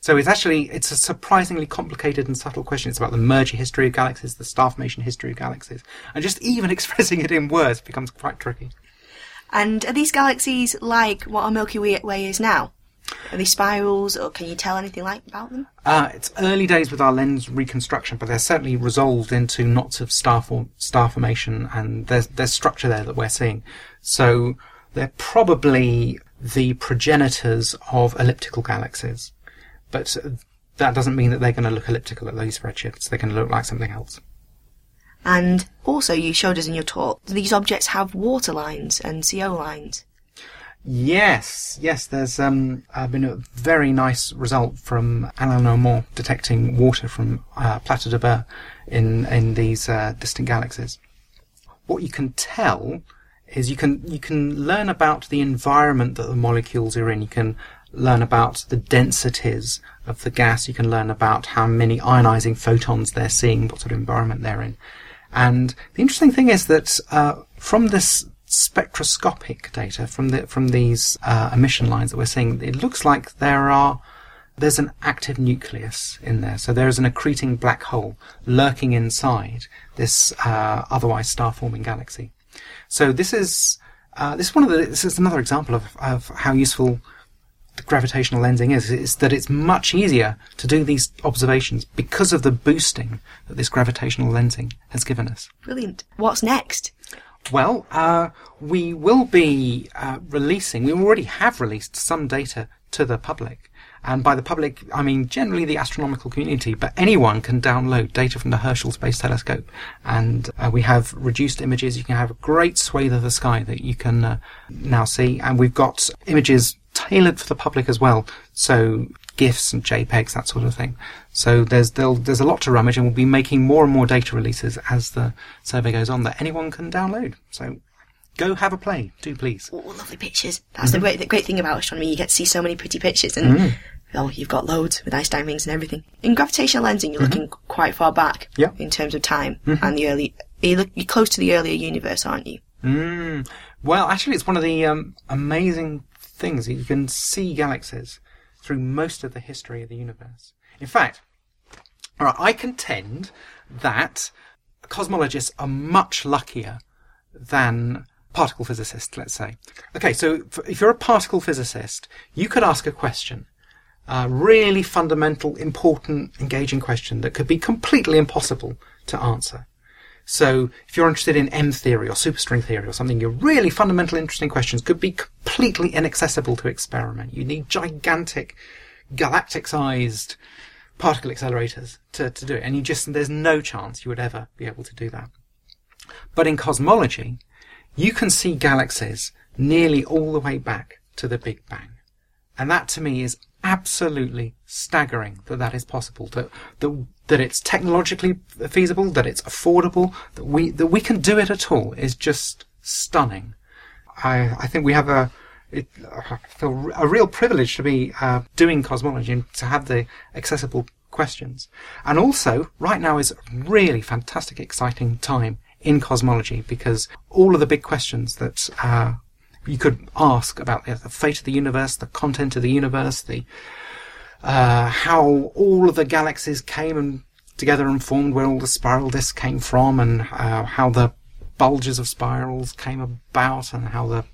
So it's actually it's a surprisingly complicated and subtle question. It's about the merger history of galaxies, the star formation history of galaxies, and just even [laughs] expressing it in words becomes quite tricky. And are these galaxies like what our Milky Way is now? Are they spirals, or can you tell anything like about them? Uh, it's early days with our lens reconstruction, but they're certainly resolved into knots of star form, star formation, and there's there's structure there that we're seeing. So they're probably the progenitors of elliptical galaxies, but that doesn't mean that they're going to look elliptical at those redshifts. They're going to look like something else. And also, you showed us in your talk, these objects have water lines and CO lines. Yes, yes. There's um, uh, been a very nice result from Alain Omont detecting water from uh, de Beur in in these uh, distant galaxies. What you can tell is you can you can learn about the environment that the molecules are in. You can learn about the densities of the gas. You can learn about how many ionizing photons they're seeing, what sort of environment they're in. And the interesting thing is that uh, from this spectroscopic data from the from these uh, emission lines that we're seeing, it looks like there are there's an active nucleus in there. So there is an accreting black hole lurking inside this uh, otherwise star-forming galaxy. So this is uh, this is one of the this is another example of, of how useful the gravitational lensing is. Is that it's much easier to do these observations because of the boosting that this gravitational lensing has given us. Brilliant. What's next? Well, uh, we will be uh, releasing, we already have released some data to the public. And by the public, I mean generally the astronomical community, but anyone can download data from the Herschel Space Telescope. And uh, we have reduced images. You can have a great swathe of the sky that you can uh, now see. And we've got images tailored for the public as well. So GIFs and JPEGs, that sort of thing. So there's there's a lot to rummage, and we'll be making more and more data releases as the survey goes on that anyone can download. So go have a play, do please. Oh, lovely pictures. That's the great the great thing about astronomy. You get to see so many pretty pictures, and oh, you've got loads with Einstein rings and everything. In gravitational lensing, you're looking quite far back Yeah. in terms of time and the early. You look, you're close to the earlier universe, aren't you? Mm. Well, actually, it's one of the um, amazing things. You can see galaxies through most of the history of the universe. In fact, all right, I contend that cosmologists are much luckier than particle physicists, let's say. Okay, so if you're a particle physicist, you could ask a question, a really fundamental, important, engaging question that could be completely impossible to answer. So if you're interested in M theory or superstring theory or something, your really fundamental interesting questions could be completely inaccessible to experiment. You need gigantic, galactic-sized particle accelerators to, to do it. And you just, there's no chance you would ever be able to do that. But in cosmology, you can see galaxies nearly all the way back to the Big Bang. And that to me is absolutely staggering that that is possible, that, that, that it's technologically feasible, that it's affordable, that we, that we can do it at all is just stunning. I, I think we have a, it, I feel a real privilege to be uh, doing cosmology and to have the accessible questions. And also, right now is a really fantastic, exciting time in cosmology because all of the big questions that uh, you could ask about the, fate of the universe, the content of the universe, the uh, how all of the galaxies came and together and formed, where all the spiral disks came from, and uh, how the bulges of spirals came about, and how the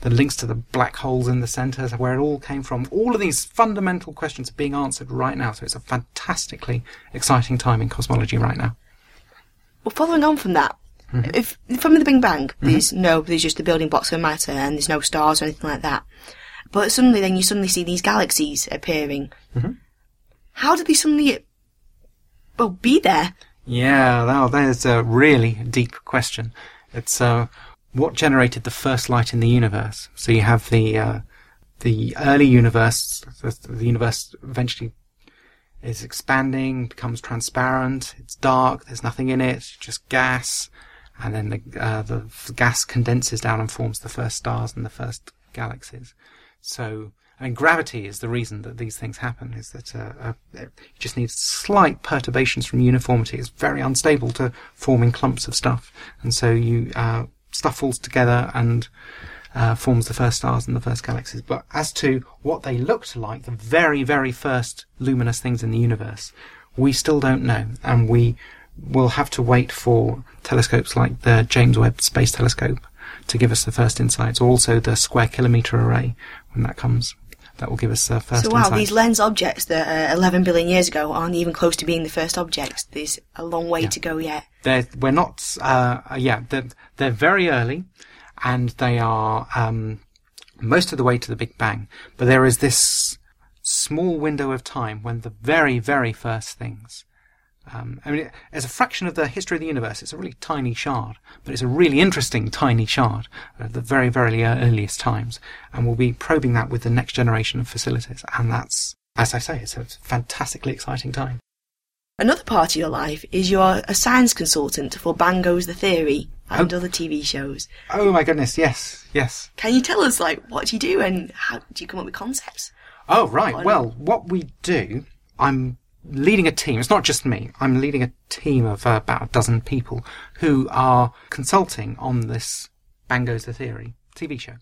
the links to the black holes in the centre, where it all came from. All of these fundamental questions are being answered right now, so it's a fantastically exciting time in cosmology right now. Well, following on from that, mm-hmm. if from the Big Bang, mm-hmm. there's no, there's just the building blocks of matter, and there's no stars or anything like that. But suddenly, then you suddenly see these galaxies appearing. Mm-hmm. How did they suddenly, well, be there? Yeah, now there's a really deep question. It's uh, what generated the first light in the universe. So you have the uh, the early universe. The, universe eventually is expanding, becomes transparent. It's dark. There's nothing in it. Just gas, and then the uh, the gas condenses down and forms the first stars and the first galaxies. So. I mean, gravity is the reason that these things happen. Is that uh, uh, you just need slight perturbations from uniformity. It's very unstable to forming clumps of stuff, and so you uh, stuff falls together and uh, forms the first stars and the first galaxies. But as to what they looked like, the very, very first luminous things in the universe, we still don't know. And we will have to wait for telescopes like the James Webb Space Telescope to give us the first insights. Also, the Square Kilometre Array when that comes. That will give us the first. So wow, these lens objects that uh, 11 billion years ago aren't even close to being the first objects. There's a long way yeah. to go yet. They're, we're not. Uh, yeah, they're, they're very early, and they are um, most of the way to the Big Bang. But there is this small window of time when the very, very first things um, I mean, as a fraction of the history of the universe, it's a really tiny shard, but it's a really interesting tiny shard at the very, very earliest times. And we'll be probing that with the next generation of facilities. And that's, as I say, it's a fantastically exciting time. Another part of your life is you're a science consultant for Bang Goes the Theory and oh. other TV shows. Oh my goodness, yes, yes. Can you tell us, like, what do you do and how do you come up with concepts? Oh, right. Well, what we do, I'm leading a team. It's not just me. I'm leading a team of uh, about a dozen people who are consulting on this Bang Goes the Theory TV show.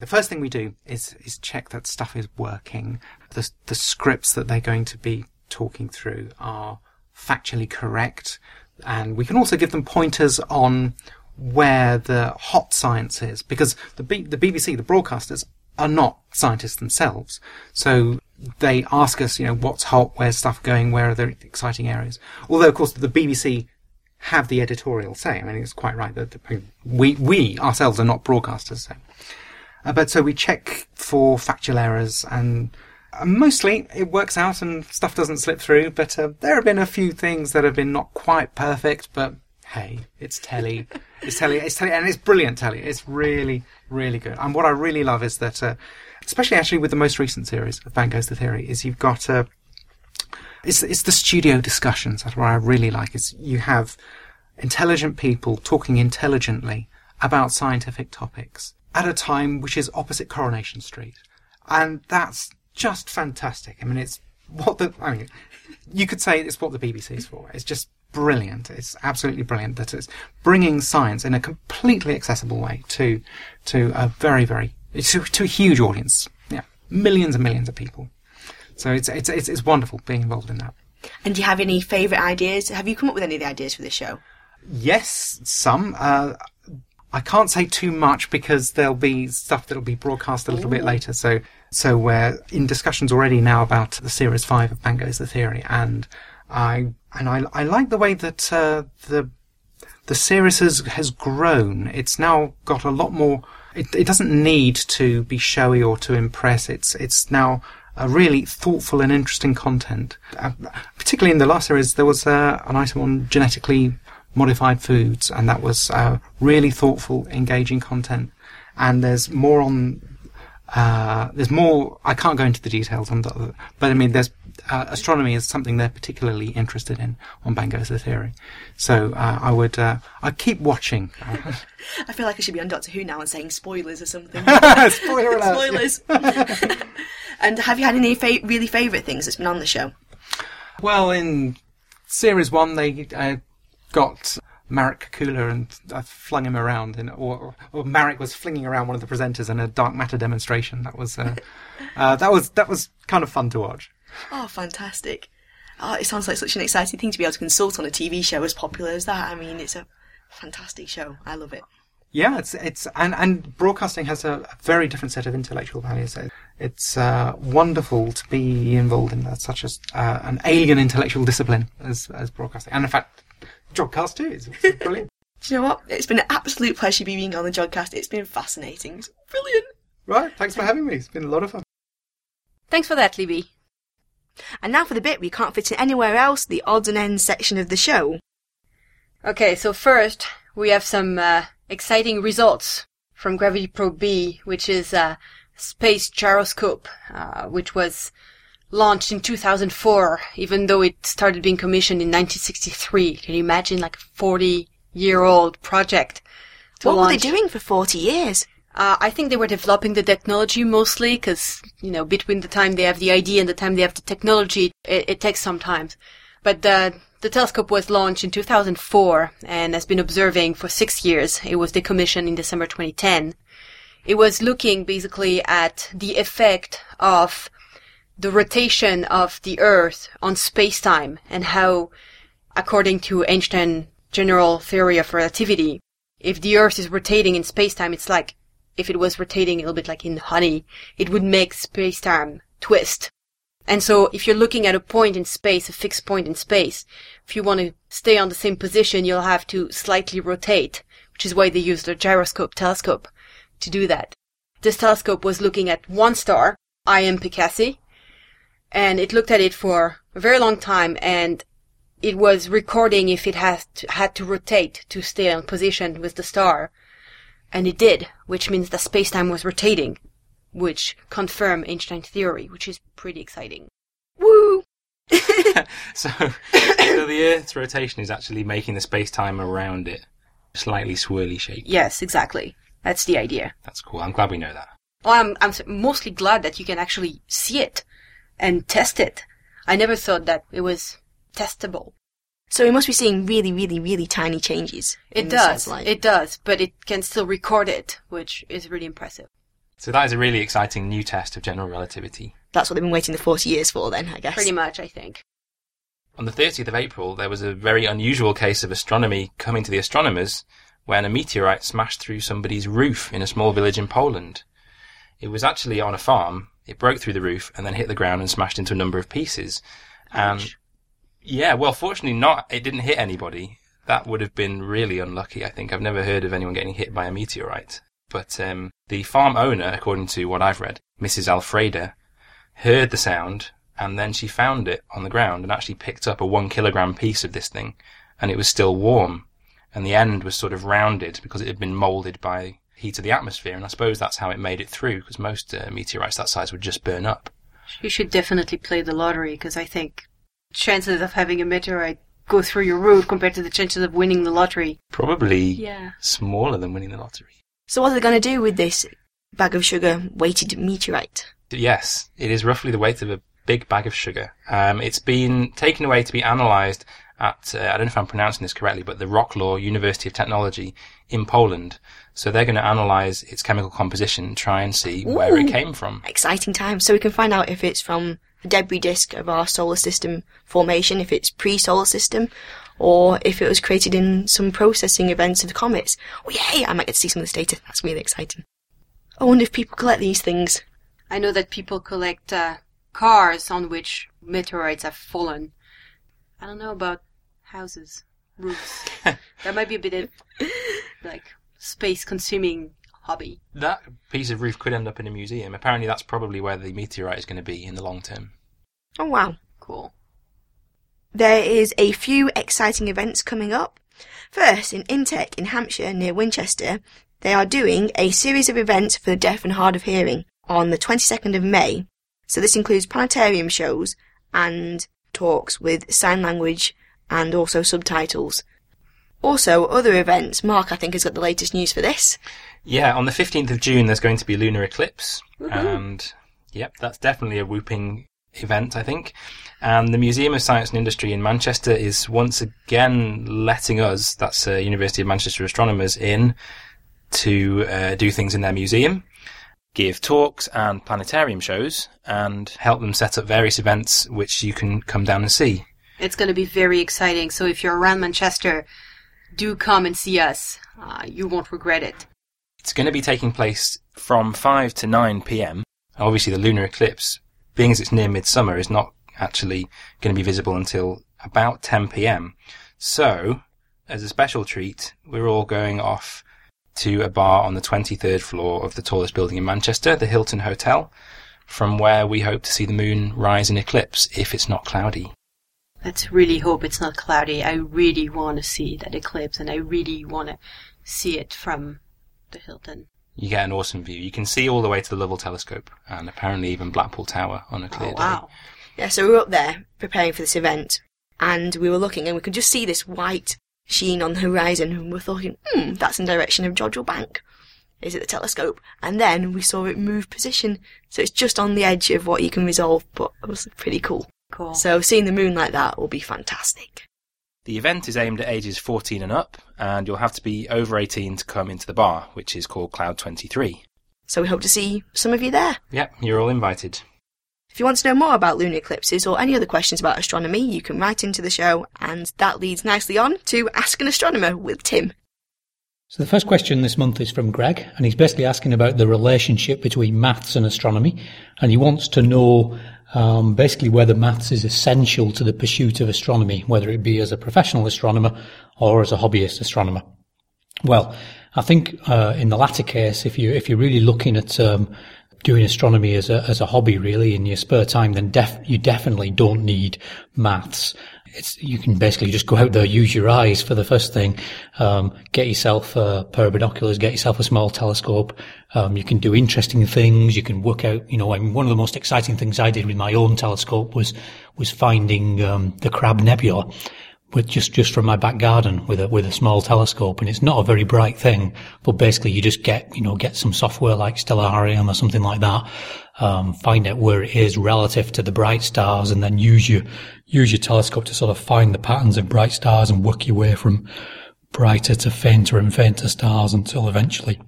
The first thing we do is is check that stuff is working. The the scripts that they're going to be talking through are factually correct, and we can also give them pointers on where the hot science is because the B, the BBC, the broadcasters, are not scientists themselves. So they ask us, you know, what's hot, where's stuff going, where are the exciting areas. Although, of course, the BBC have the editorial say. I mean, it's quite right that we we ourselves are not broadcasters. So. Uh, but so we check for factual errors, and uh, mostly it works out, and stuff doesn't slip through. But uh, there have been a few things that have been not quite perfect. But hey, it's telly, it's telly, it's telly, and it's brilliant telly. It's really, really good. And what I really love is that uh, especially actually with the most recent series of Bang Goes the Theory, is you've got a. It's it's the studio discussions. That's what I really like. Is you have intelligent people talking intelligently about scientific topics at a time which is opposite Coronation Street, and that's just fantastic. I mean, it's what the I mean, you could say it's what the BBC is for. It's just brilliant. It's absolutely brilliant that it's bringing science in a completely accessible way to to a very very it's to, to a huge audience. Yeah, millions and millions of people. So it's, it's it's it's wonderful being involved in that. And do you have any favourite ideas? Have you come up with any of the ideas for this show? Yes, some. Uh, I can't say too much because there'll be stuff that'll be broadcast a little Ooh. bit later. So, so we're in discussions already now about the series five of Bang Goes the Theory, and I and I, I like the way that uh, the the series has has grown. It's now got a lot more. It, it doesn't need to be showy or to impress. It's it's now a really thoughtful and interesting content. Uh, particularly in the last series, there was uh, an item on genetically modified foods, and that was uh, really thoughtful, engaging content. And there's more on. Uh, there's more. I can't go into the details on that, but I mean, there's uh, astronomy is something they're particularly interested in on Bang Goes Theory. So uh, I would uh, I keep watching. [laughs] I feel like I should be on Doctor Who now and saying spoilers or something. [laughs] Spoiler alert! spoilers. [laughs] and have you had any fa- really favourite things that's been on the show? Well, in series one, they uh, got Marek Kukula and uh, flung him around, in, or, or Marek was flinging around one of the presenters in a dark matter demonstration. That was uh, uh, that was that was kind of fun to watch. Oh, fantastic. Oh, it sounds like such an exciting thing to be able to consult on a TV show as popular as that. I mean, it's a fantastic show. I love it. Yeah, it's it's and and broadcasting has a, a very different set of intellectual values. It's uh, wonderful to be involved in that, such as uh, an alien intellectual discipline as as broadcasting, and in fact, Jodcast too is it's [laughs] brilliant. Do you know what? It's been an absolute pleasure being on the Jodcast. It's been fascinating. It's brilliant. right, thanks for having me. It's been a lot of fun. Thanks for that, Libby. And now for the bit we can't fit in anywhere else, the odds and ends section of the show. Okay, so first we have some uh, exciting results from Gravity Probe B, which is a space gyroscope, uh, which was launched in 2004, even though it started being commissioned in 1963. Can you imagine, like a 40-year-old project? To What were they doing for 40 years? Uh, I think they were developing the technology mostly because, you know, between the time they have the idea and the time they have the technology, it, it takes some time. But the, the telescope was launched in 2004 and has been observing for six years. It was decommissioned in December 2010. It was looking basically at the effect of the rotation of the Earth on space-time and how, according to Einstein's general theory of relativity, if the Earth is rotating in space-time, it's like if it was rotating a little bit like in honey, it would make space-time twist. And so if you're looking at a point in space, a fixed point in space, if you want to stay on the same position, you'll have to slightly rotate, which is why they use the gyroscope telescope to do that. This telescope was looking at one star, IM Pegasi, and it looked at it for a very long time and it was recording if it has to, had to rotate to stay on position with the star. And it did, which means that space-time was rotating, which confirmed Einstein's theory, which is pretty exciting. Woo! [laughs] So, so the Earth's rotation is actually making the space time around it slightly swirly shape. Yes, exactly. That's the idea. That's cool. I'm glad we know that. Well, I'm, I'm mostly glad that you can actually see it and test it. I never thought that it was testable. So we must be seeing really, really, really tiny changes. It does. It does, but it can still record it, which is really impressive. So that is a really exciting new test of general relativity. That's what they've been waiting the 40 years for then, I guess. Pretty much, I think. On the 30th of April, there was a very unusual case of astronomy coming to the astronomers when a meteorite smashed through somebody's roof in a small village in Poland. It was actually on a farm. It broke through the roof and then hit the ground and smashed into a number of pieces. And yeah, well, fortunately not. It didn't hit anybody. That would have been really unlucky. I think I've never heard of anyone getting hit by a meteorite. But um, the farm owner, according to what I've read, Mrs. Alfreda, heard the sound and then she found it on the ground and actually picked up a one kilogram piece of this thing and it was still warm and the end was sort of rounded because it had been molded by heat of the atmosphere and I suppose that's how it made it through because most uh, meteorites that size would just burn up. You should definitely play the lottery because I think chances of having a meteorite go through your roof compared to the chances of winning the lottery. Probably Yeah. smaller than winning the lottery. So what are they going to do with this bag of sugar weighted meteorite? Yes, it is roughly the weight of a big bag of sugar. Um, it's been taken away to be analysed at, uh, I don't know if I'm pronouncing this correctly, but the Wroclaw University of Technology in Poland. So they're going to analyse its chemical composition try and see where it came from. Exciting time. So we can find out if it's from the debris disk of our solar system formation, if it's pre-solar system, or if it was created in some processing events of comets. Oh yay! I might get to see some of this data. That's really exciting. I wonder if people collect these things. I know that people collect uh, cars on which meteorites have fallen. I don't know about houses. roofs. [laughs] that might be a bit of like space consuming hobby. That piece of roof could end up in a museum. Apparently, that's probably where the meteorite is going to be in the long term. Oh wow. Cool. There is a few exciting events coming up. First, in Intech in Hampshire near Winchester, they are doing a series of events for the deaf and hard of hearing on the 22nd of May. So this includes planetarium shows and talks with sign language and also subtitles. Also, other events. Mark, I think, has got the latest news for this. Yeah, on the 15th of June, there's going to be a lunar eclipse. And, yep, that's definitely a whooping event, I think. And the Museum of Science and Industry in Manchester is once again letting us, that's uh, University of Manchester astronomers, in to uh, do things in their museum, give talks and planetarium shows, and help them set up various events which you can come down and see. It's going to be very exciting. So if you're around Manchester, do come and see us. Uh, you won't regret it. It's going to be taking place from 5 to 9 pm. Obviously, the lunar eclipse, being as it's near midsummer, is not actually going to be visible until about 10 pm. So, as a special treat, we're all going off to a bar on the 23rd floor of the tallest building in Manchester, the Hilton Hotel, from where we hope to see the moon rise in eclipse if it's not cloudy. Let's really hope it's not cloudy. I really want to see that eclipse and I really want to see it from the Hilton. You get an awesome view. You can see all the way to the Lovell Telescope and apparently even Blackpool Tower on a clear Oh, wow. Yeah, so we were up there preparing for this event, and we were looking, and we could just see this white sheen on the horizon, and we were thinking, hmm, that's in the direction of Jodrell Bank. Is it the telescope? And then we saw it move position, so it's just on the edge of what you can resolve, but it was pretty cool. Cool. So seeing the moon like that will be fantastic. The event is aimed at ages 14 and up, and you'll have to be over 18 to come into the bar, which is called Cloud 23. So we hope to see some of you there. Yep, you're all invited. If you want to know more about lunar eclipses or any other questions about astronomy, you can write into the show, and that leads nicely on to Ask an Astronomer with Tim. So the first question this month is from Greg, and he's basically asking about the relationship between maths and astronomy, and he wants to know um, basically whether maths is essential to the pursuit of astronomy, whether it be as a professional astronomer or as a hobbyist astronomer. Well, I think uh, in the latter case, if you if you're really looking at um, doing astronomy as a as a hobby, really in your spare time, then def- you definitely don't need maths. It's you can basically just go out there, use your eyes for the first thing, um, get yourself a pair of binoculars, get yourself a small telescope. Um, you can do interesting things. You can work out. You know, I mean, one of the most exciting things I did with my own telescope was was finding um, the Crab Nebula with just just from my back garden with a with a small telescope, and it's not a very bright thing, but basically you just get you know get some software like Stellarium or something like that, um, find out where it is relative to the bright stars, and then use your use your telescope to sort of find the patterns of bright stars and work your way from brighter to fainter and fainter stars until eventually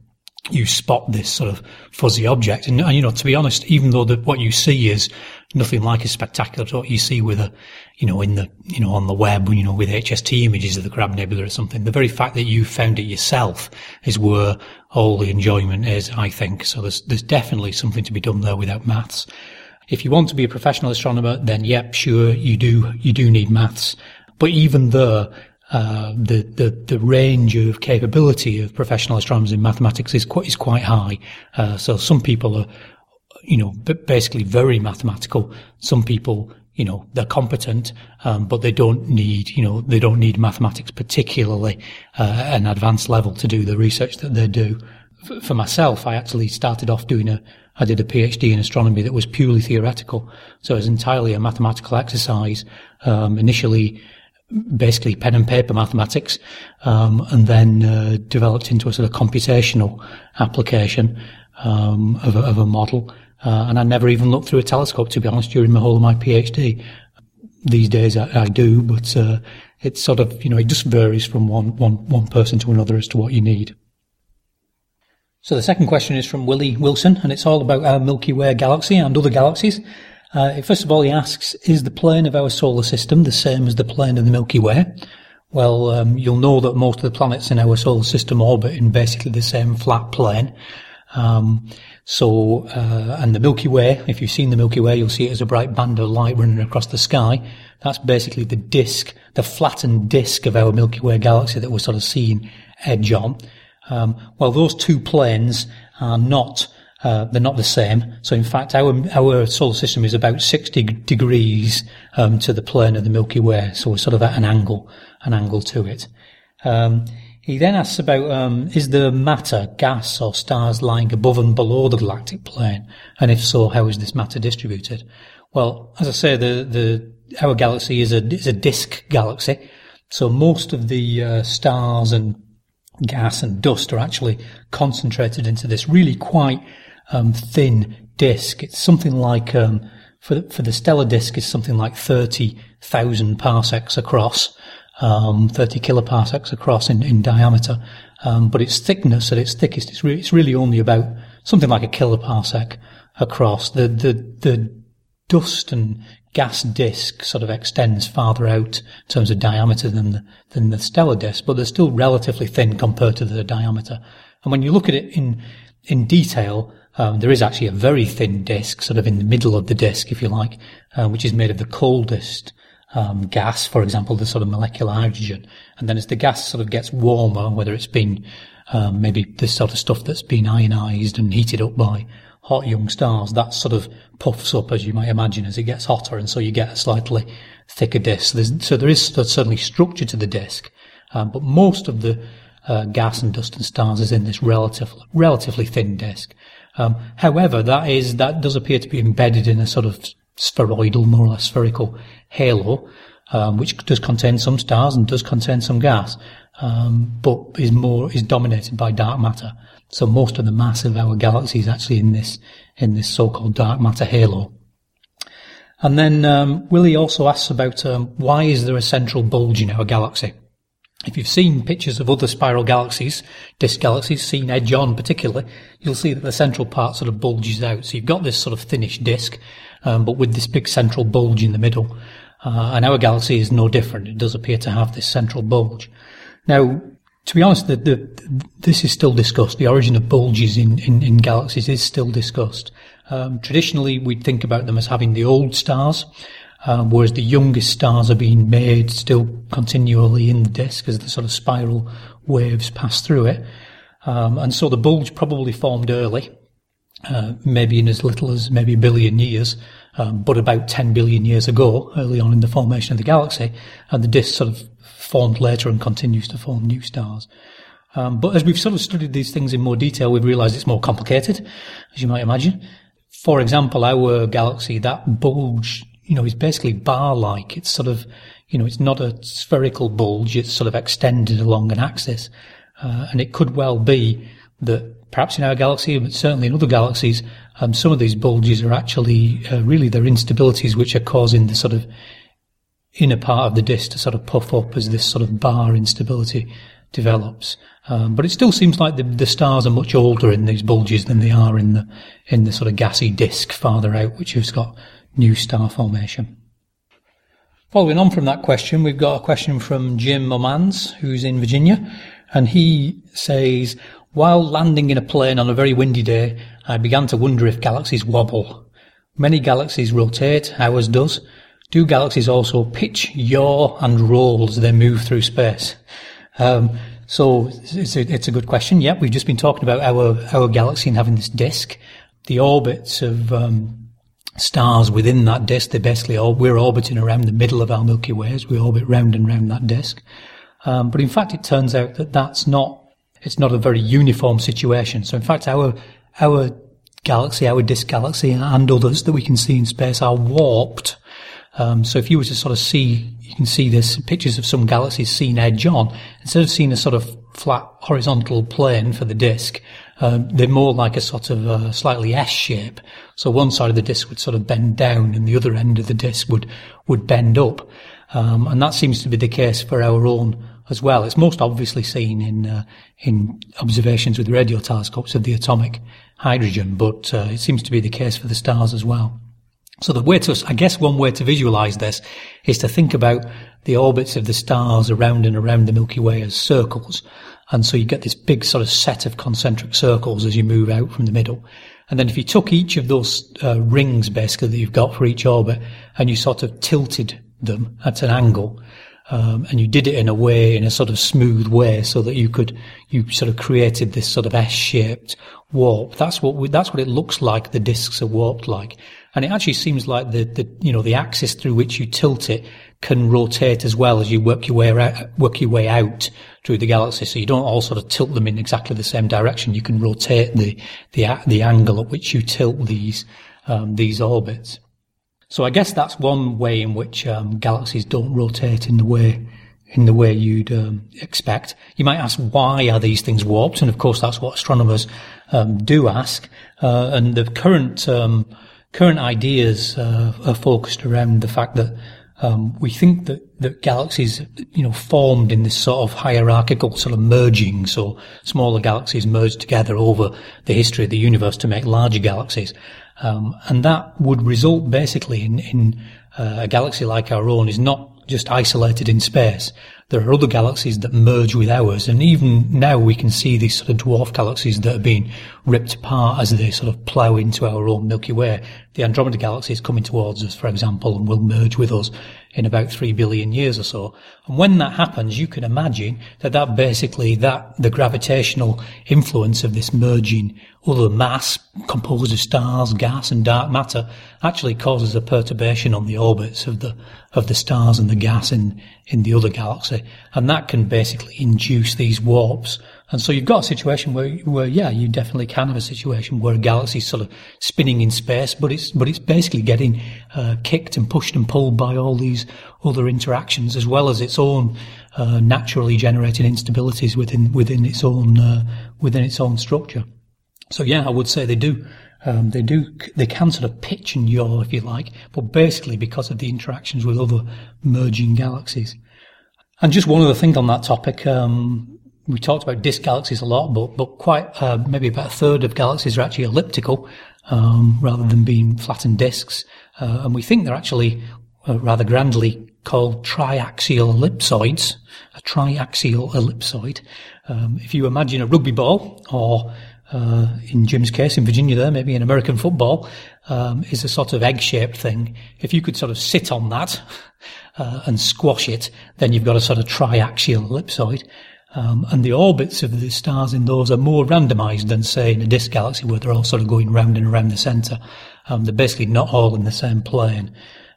you spot this sort of fuzzy object. And, and, you know, to be honest, even though the, what you see is nothing like as spectacular as what you see with a, you know, in the, you know, on the web, you know, with HST images of the Crab Nebula or something, the very fact that you found it yourself is where all the enjoyment is, I think. So there's, there's definitely something to be done there without maths. If you want to be a professional astronomer, then yep, sure, you do, you do need maths. But even uh, the, the the range of capability of professional astronomers in mathematics is quite is quite high. Uh, so some people are, you know, basically very mathematical. Some people, you know, they're competent, um, but they don't need, you know, they don't need mathematics particularly uh, at an advanced level to do the research that they do. For myself, I actually started off doing a I did a PhD in astronomy that was purely theoretical, so it was entirely a mathematical exercise. Um, initially basically pen and paper mathematics, um, and then uh, developed into a sort of computational application um, of, a, of, a, model. Uh, and I never even looked through a telescope, to be honest, during the whole of my PhD. These days I, I do, but uh, it's sort of you know it just varies from one one one person to another as to what you need. So the second question is from Willie Wilson, and it's all about our Milky Way galaxy and other galaxies. Uh, first of all, he asks, is the plane of our solar system the same as the plane of the Milky Way? Well, um, you'll know that most of the planets in our solar system orbit in basically the same flat plane. Um, So, uh, and the Milky Way, if you've seen the Milky Way, you'll see it as a bright band of light running across the sky. That's basically the disk, the flattened disk of our Milky Way galaxy that we're sort of seeing edge on. Um, well, those two planes are not uh, they're not the same. So in fact, our our solar system is about 60 degrees um, to the plane of the Milky Way. So we're sort of at an angle, an angle to it. Um, he then asks about um, is there matter, gas, or stars lying above and below the galactic plane, and if so, how is this matter distributed? Well, as I say, the the our galaxy is a is a disk galaxy, so most of the uh, stars and gas and dust are actually concentrated into this really quite um, thin disk. It's something like um, for the, for the stellar disk is something like thirty thousand parsecs across, um, thirty kiloparsecs across in, in diameter. Um, but its thickness at its thickest, it's, re- it's really only about something like a kiloparsec across. The the the dust and gas disk sort of extends farther out in terms of diameter than the, than the stellar disk, but they're still relatively thin compared to the diameter. And when you look at it in in detail, um, there is actually a very thin disk, sort of in the middle of the disk, if you like, uh, which is made of the coldest um, gas, for example, the sort of molecular hydrogen. And then as the gas sort of gets warmer, whether it's been um, maybe this sort of stuff that's been ionized and heated up by hot young stars, that sort of puffs up, as you might imagine, as it gets hotter, and so you get a slightly thicker disk. There's, so there is certainly structure to the disk, um, but most of the uh, gas and dust and stars is in this relative, relatively thin disk. Um, however, that is that does appear to be embedded in a sort of spheroidal, more or less spherical halo, um, which does contain some stars and does contain some gas, um, but is more is dominated by dark matter. So most of the mass of our galaxy is actually in this in this so-called dark matter halo. And then um, Willie also asks about um, why is there a central bulge in our galaxy? If you've seen pictures of other spiral galaxies, disk galaxies, seen edge on particularly, you'll see that the central part sort of bulges out. So you've got this sort of thinnish disk, um, but with this big central bulge in the middle. Uh, and our galaxy is no different. It does appear to have this central bulge. Now, to be honest, the, the, this is still discussed. The origin of bulges in, in, in galaxies is still discussed. Um, traditionally, we'd think about them as having the old stars, um, whereas the youngest stars are being made still continually in the disk as the sort of spiral waves pass through it. Um, and so the bulge probably formed early, uh, maybe in as little as maybe a billion years, um, but about 10 billion years ago, early on in the formation of the galaxy, and the disk sort of formed later and continues to form new stars. Um, but as we've sort of studied these things in more detail, we've realized it's more complicated, as you might imagine. For example, our galaxy, that bulge, you know, is basically bar-like. It's sort of, you know, it's not a spherical bulge. It's sort of extended along an axis. Uh, and it could well be that perhaps in our galaxy, but certainly in other galaxies, um, some of these bulges are actually uh, really they're instabilities which are causing the sort of inner part of the disk to sort of puff up as this sort of bar instability develops. Um, but it still seems like the, the, stars are much older in these bulges than they are in the in the sort of gassy disk farther out, which has got new star formation. Following on from that question, we've got a question from Jim Momans, who's in Virginia, and he says, while landing in a plane on a very windy day, I began to wonder if galaxies wobble. Many galaxies rotate, ours does, do galaxies also pitch, yaw, and roll as they move through space? Um, so it's a, it's a good question. Yep, we've just been talking about our our galaxy and having this disk. The orbits of um, stars within that disk, they basically all, we're orbiting around the middle of our Milky Way as we orbit round and round that disk. Um, but in fact, it turns out that that's not it's not a very uniform situation. So in fact, our our galaxy, our disk galaxy, and others that we can see in space are warped um, so if you were to sort of see, you can see this pictures of some galaxies seen edge on. Instead of seeing a sort of flat horizontal plane for the disk, um, they're more like a sort of uh, slightly S shape. So one side of the disk would sort of bend down, and the other end of the disk would would bend up. Um, and that seems to be the case for our own as well. It's most obviously seen in uh, in observations with radio telescopes of the atomic hydrogen, but uh, it seems to be the case for the stars as well. So the way to, I guess one way to visualize this is to think about the orbits of the stars around and around the Milky Way as circles. And so you get this big sort of set of concentric circles as you move out from the middle. And then if you took each of those uh, rings basically that you've got for each orbit and you sort of tilted them at an angle, um, and you did it in a way, in a sort of smooth way, so that you could, you sort of created this sort of S-shaped warp. That's what we, that's what it looks like. The disks are warped like, and it actually seems like the, the you know the axis through which you tilt it can rotate as well as you work your way out, work your way out through the galaxy. So you don't all sort of tilt them in exactly the same direction. You can rotate the the the angle at which you tilt these um, these orbits. So I guess that's one way in which um, galaxies don't rotate in the way in the way you'd um, expect. You might ask, why are these things warped? And of course, that's what astronomers um, do ask. Uh, and the current um, current ideas uh, are focused around the fact that um, we think that, that galaxies, you know, formed in this sort of hierarchical sort of merging. So smaller galaxies merged together over the history of the universe to make larger galaxies. Um, and that would result basically in, in uh, a galaxy like our own is not just isolated in space. There are other galaxies that merge with ours, and even now we can see these sort of dwarf galaxies that are being ripped apart as they sort of plough into our own Milky Way. The Andromeda Galaxy is coming towards us, for example, and will merge with us in about three billion years or so. And when that happens, you can imagine that that basically, that the gravitational influence of this merging other mass composed of stars, gas and dark matter actually causes a perturbation on the orbits of the, of the stars and the gas in, in the other galaxy. And that can basically induce these warps and so you've got a situation where, where, yeah, you definitely can have a situation where a galaxy is sort of spinning in space, but it's, but it's basically getting uh, kicked and pushed and pulled by all these other interactions, as well as its own uh, naturally generated instabilities within within its own uh, within its own structure. So yeah, I would say they do. Um, they do. They can sort of pitch and yaw, if you like, but basically because of the interactions with other merging galaxies. And just one other thing on that topic. Um, we talked about disk galaxies a lot, but but quite uh, maybe about a third of galaxies are actually elliptical um, rather than being flattened disks, uh, and we think they're actually uh, rather grandly called triaxial ellipsoids. A triaxial ellipsoid. Um, if you imagine a rugby ball, or uh, in Jim's case in Virginia, there maybe an American football, um, is a sort of egg-shaped thing. If you could sort of sit on that [laughs] uh, and squash it, then you've got a sort of triaxial ellipsoid. Um, and the orbits of the stars in those are more randomized than, say, in a disk galaxy where they're all sort of going round and around the center. Um, they're basically not all in the same plane.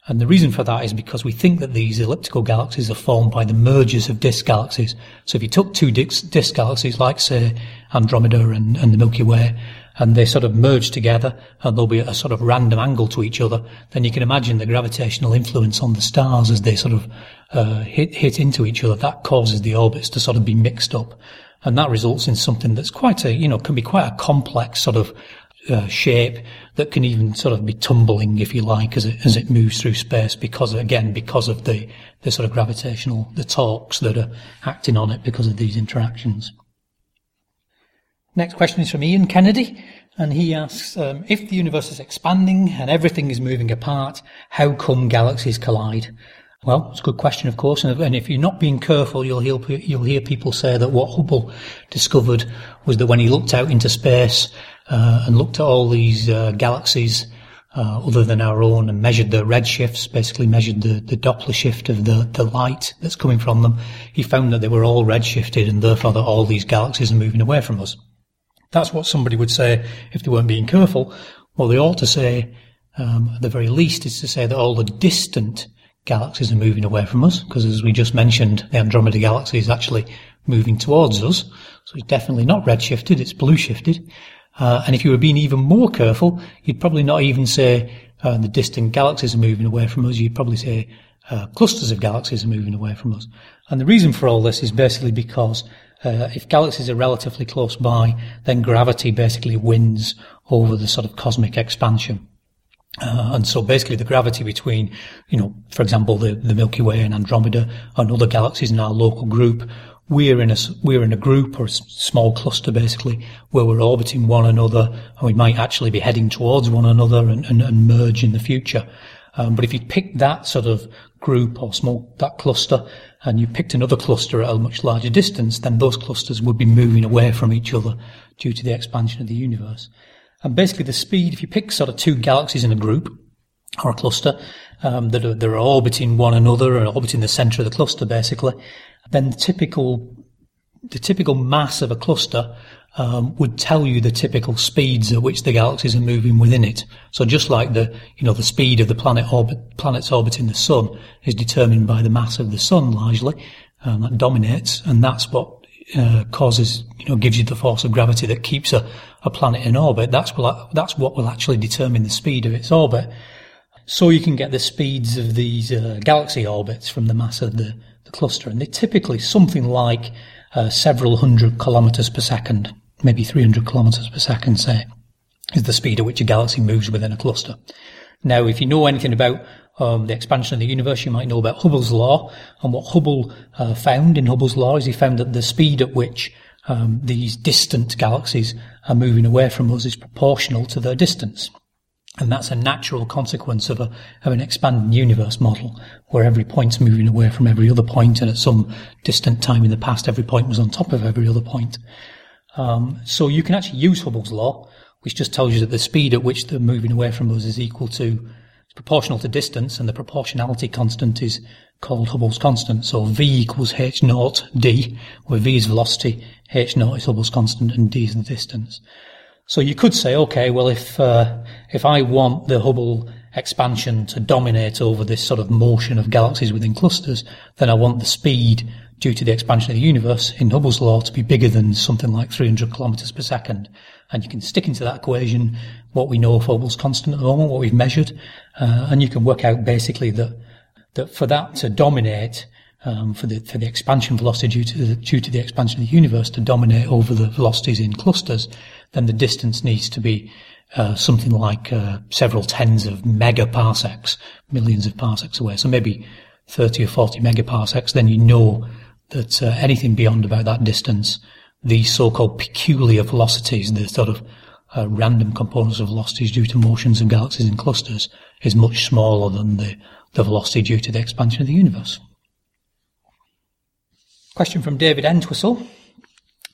And the reason for that is because we think that these elliptical galaxies are formed by the mergers of disk galaxies. So if you took two disk, galaxies, like, say, Andromeda and, and the Milky Way, and they sort of merge together and there'll be at a sort of random angle to each other, then you can imagine the gravitational influence on the stars as they sort of uh, hit hit into each other. That causes the orbits to sort of be mixed up, and that results in something that's quite a you know can be quite a complex sort of uh, shape that can even sort of be tumbling, if you like, as it as it moves through space because again because of the the sort of gravitational the torques that are acting on it because of these interactions. Next question is from Ian Kennedy, and he asks, um, if the universe is expanding and everything is moving apart, how come galaxies collide? Well, it's a good question, of course, and if you're not being careful, you'll hear, you'll hear people say that what Hubble discovered was that when he looked out into space uh, and looked at all these uh, galaxies uh, other than our own and measured the redshifts, basically measured the, the Doppler shift of the, the light that's coming from them, he found that they were all redshifted and therefore that all these galaxies are moving away from us. That's what somebody would say if they weren't being careful. What they ought to say, um, at the very least, is to say that all the distant galaxies are moving away from us, because as we just mentioned, the Andromeda galaxy is actually moving towards us. So it's definitely not redshifted, it's blue shifted. Uh, and if you were being even more careful, you'd probably not even say uh, the distant galaxies are moving away from us. You'd probably say uh, clusters of galaxies are moving away from us. And the reason for all this is basically because uh, if galaxies are relatively close by, then gravity basically wins over the sort of cosmic expansion. Uh, and so basically the gravity between, you know, for example, the, the Milky Way and Andromeda and other galaxies in our local group, we're in a, we're in a group or a small cluster basically where we're orbiting one another and we might actually be heading towards one another and, and, and merge in the future. Um, but if you pick that sort of group or small, that cluster, and you picked another cluster at a much larger distance, then those clusters would be moving away from each other due to the expansion of the universe. And basically, the speed, if you pick sort of two galaxies in a group or a cluster um, that, are, that are orbiting one another or orbiting the center of the cluster, basically, then the typical the typical mass of a cluster um, would tell you the typical speeds at which the galaxies are moving within it. So just like the you know the speed of the planet orbit, planets orbiting the sun is determined by the mass of the sun largely, um, that dominates, and that's what uh, causes you know gives you the force of gravity that keeps a, a planet in orbit. That's what that's what will actually determine the speed of its orbit. So you can get the speeds of these uh, galaxy orbits from the mass of the, the cluster, and they're typically something like uh, several hundred kilometers per second, maybe 300 kilometers per second, say, is the speed at which a galaxy moves within a cluster. Now, if you know anything about um, the expansion of the universe, you might know about Hubble's law. And what Hubble uh, found in Hubble's law is he found that the speed at which um, these distant galaxies are moving away from us is proportional to their distance. And that's a natural consequence of, a, of an expanding universe model where every point's moving away from every other point and at some distant time in the past every point was on top of every other point. Um, so you can actually use Hubble's law, which just tells you that the speed at which they're moving away from us is equal to, proportional to distance and the proportionality constant is called Hubble's constant. So V equals H naught D, where V is velocity, H naught is Hubble's constant and D is the distance. So you could say, okay, well, if uh, if I want the Hubble expansion to dominate over this sort of motion of galaxies within clusters, then I want the speed due to the expansion of the universe in Hubble's law to be bigger than something like 300 kilometers per second. And you can stick into that equation what we know of Hubble's constant at the moment, what we've measured, uh, and you can work out basically that that for that to dominate, um, for the for the expansion velocity due to the, due to the expansion of the universe to dominate over the velocities in clusters, then the distance needs to be uh, something like uh, several tens of megaparsecs, millions of parsecs away. So maybe 30 or 40 megaparsecs. Then you know that uh, anything beyond about that distance, the so-called peculiar velocities, the sort of uh, random components of velocities due to motions of galaxies and clusters, is much smaller than the, the velocity due to the expansion of the universe. Question from David Entwistle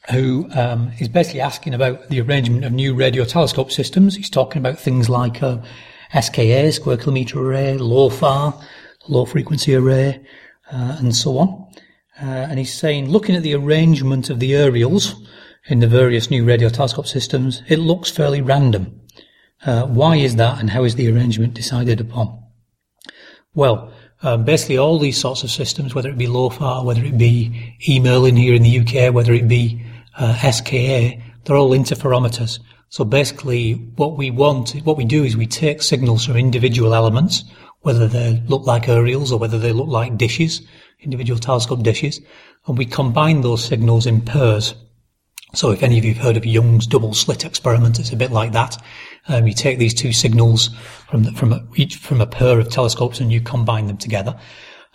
who um, is basically asking about the arrangement of new radio telescope systems. He's talking about things like uh, SKA, square kilometre array, LOFAR, low frequency array, uh, and so on. Uh, and he's saying, looking at the arrangement of the aerials in the various new radio telescope systems, it looks fairly random. Uh, why is that, and how is the arrangement decided upon? Well, um, basically all these sorts of systems, whether it be LOFAR, whether it be e-MERLIN here in the UK, whether it be uh, SKA, they're all interferometers. So basically what we want, what we do is we take signals from individual elements, whether they look like aerials or whether they look like dishes, individual telescope dishes, and we combine those signals in pairs. So if any of you have heard of Young's double slit experiment, it's a bit like that. Um, you take these two signals from the, from a, each from a pair of telescopes and you combine them together.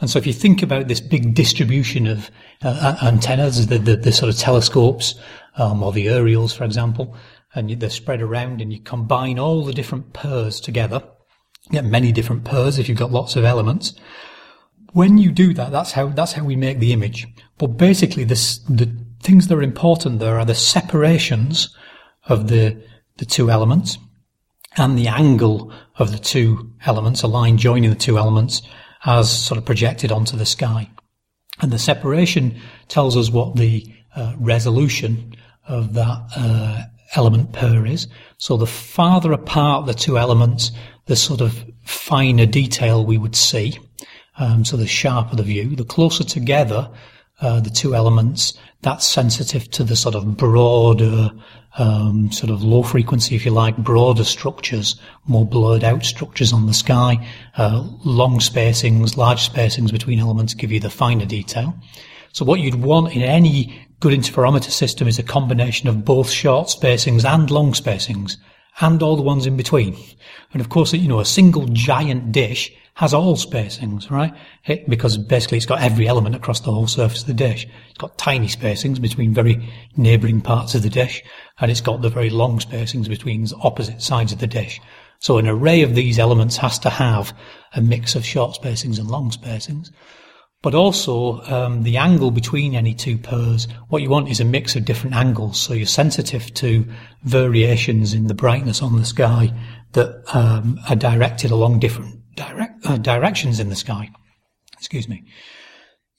And so if you think about this big distribution of uh, antennas, the, the, the, sort of telescopes, um, or the aerials, for example, and they're spread around and you combine all the different pairs together, you get many different pairs if you've got lots of elements. When you do that, that's how, that's how we make the image. But basically this, the things that are important there are the separations of the, the two elements and the angle of the two elements, a line joining the two elements, as sort of projected onto the sky. And the separation tells us what the uh, resolution of that uh, element per is. So the farther apart the two elements, the sort of finer detail we would see. Um, so the sharper the view, the closer together uh, the two elements, that's sensitive to the sort of broader um, sort of low frequency, if you like, broader structures, more blurred out structures on the sky, uh, long spacings, large spacings between elements give you the finer detail. So what you'd want in any good interferometer system is a combination of both short spacings and long spacings and all the ones in between. And of course, you know, a single giant dish has all spacings, right? It, because basically it's got every element across the whole surface of the dish. It's got tiny spacings between very neighbouring parts of the dish, and it's got the very long spacings between opposite sides of the dish. So an array of these elements has to have a mix of short spacings and long spacings. But also, um, the angle between any two pairs, what you want is a mix of different angles. So you're sensitive to variations in the brightness on the sky that um, are directed along different direct, uh, directions in the sky. Excuse me.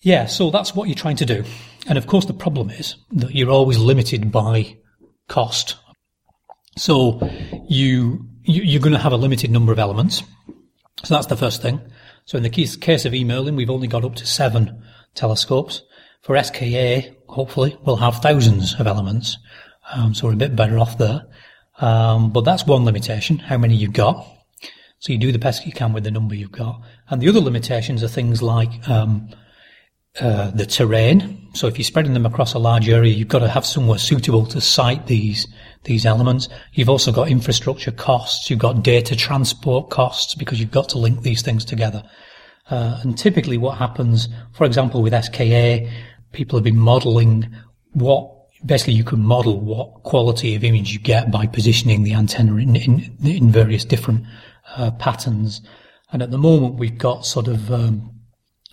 Yeah, so that's what you're trying to do. And of course, the problem is that you're always limited by cost. So you, you are going to have a limited number of elements. So that's the first thing. So in the case, case of e-MERLIN, we've only got up to seven telescopes. For SKA, hopefully, we'll have thousands of elements. Um, so we're a bit better off there. Um, but that's one limitation, how many you've got. So you do the best you can with the number you've got. And the other limitations are things like um, uh, the terrain. So if you're spreading them across a large area, you've got to have somewhere suitable to site these these elements. You've also got infrastructure costs. You've got data transport costs because you've got to link these things together. Uh, and typically, what happens, for example, with SKA, people have been modelling what basically you can model what quality of image you get by positioning the antenna in in, in various different uh, patterns. And at the moment, we've got sort of um,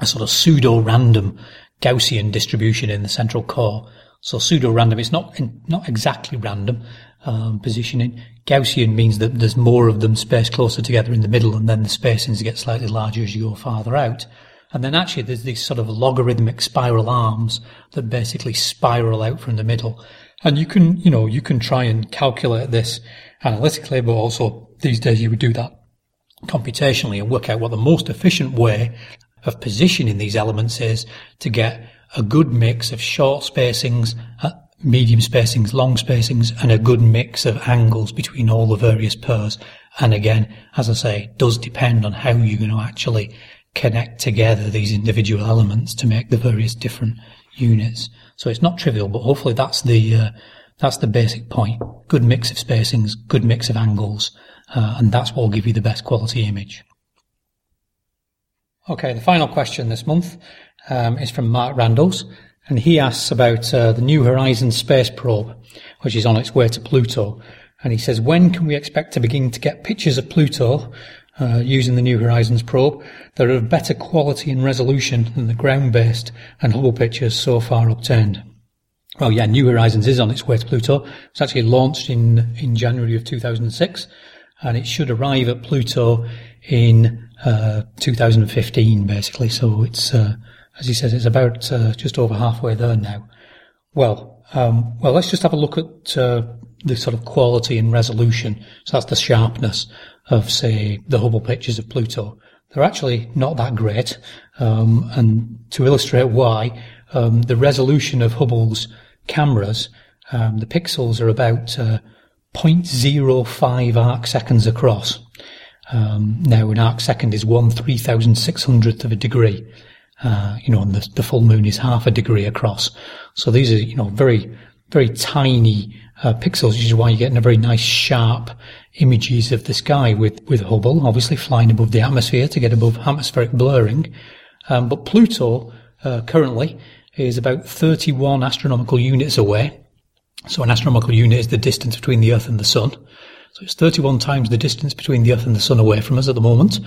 a sort of pseudo-random Gaussian distribution in the central core. So pseudo-random, it's not not exactly random um, positioning. Gaussian means that there's more of them spaced closer together in the middle, and then the spacings get slightly larger as you go farther out. And then actually there's these sort of logarithmic spiral arms that basically spiral out from the middle. And you can, you know, you can try and calculate this analytically, but also these days you would do that computationally and work out what the most efficient way of positioning these elements is to get a good mix of short spacings, uh, medium spacings, long spacings, and a good mix of angles between all the various pairs. And again, as I say, does depend on how you're going to actually connect together these individual elements to make the various different units. So it's not trivial, but hopefully that's the uh, that's the basic point. Good mix of spacings, good mix of angles, uh, and that's what will give you the best quality image. Okay, the final question this month um, is from Mark Randalls, and he asks about uh, the New Horizons space probe, which is on its way to Pluto. And he says, when can we expect to begin to get pictures of Pluto uh, using the New Horizons probe that are of better quality and resolution than the ground-based and Hubble pictures so far obtained? Well, yeah, New Horizons is on its way to Pluto. It's actually launched in, in January of 2006, and it should arrive at Pluto in uh, 2015, basically. So it's, uh, as he says, it's about uh, just over halfway there now. Well, um, well, let's just have a look at uh, the sort of quality and resolution. So that's the sharpness of, say, the Hubble pictures of Pluto. They're actually not that great. Um, and to illustrate why, um, the resolution of Hubble's cameras, um, the pixels are about uh, 0.05 arc seconds across. Um, now, an arc second is one three thousand six hundredth of a degree. Uh, you know, and the, the full moon is half a degree across. So these are, you know, very, very tiny uh, pixels, which is why you're getting a very nice sharp images of the sky with, with Hubble, obviously flying above the atmosphere to get above atmospheric blurring. Um, but Pluto, uh, currently is about 31 astronomical units away. So an astronomical unit is the distance between the Earth and the Sun. So it's 31 times the distance between the Earth and the Sun away from us at the moment,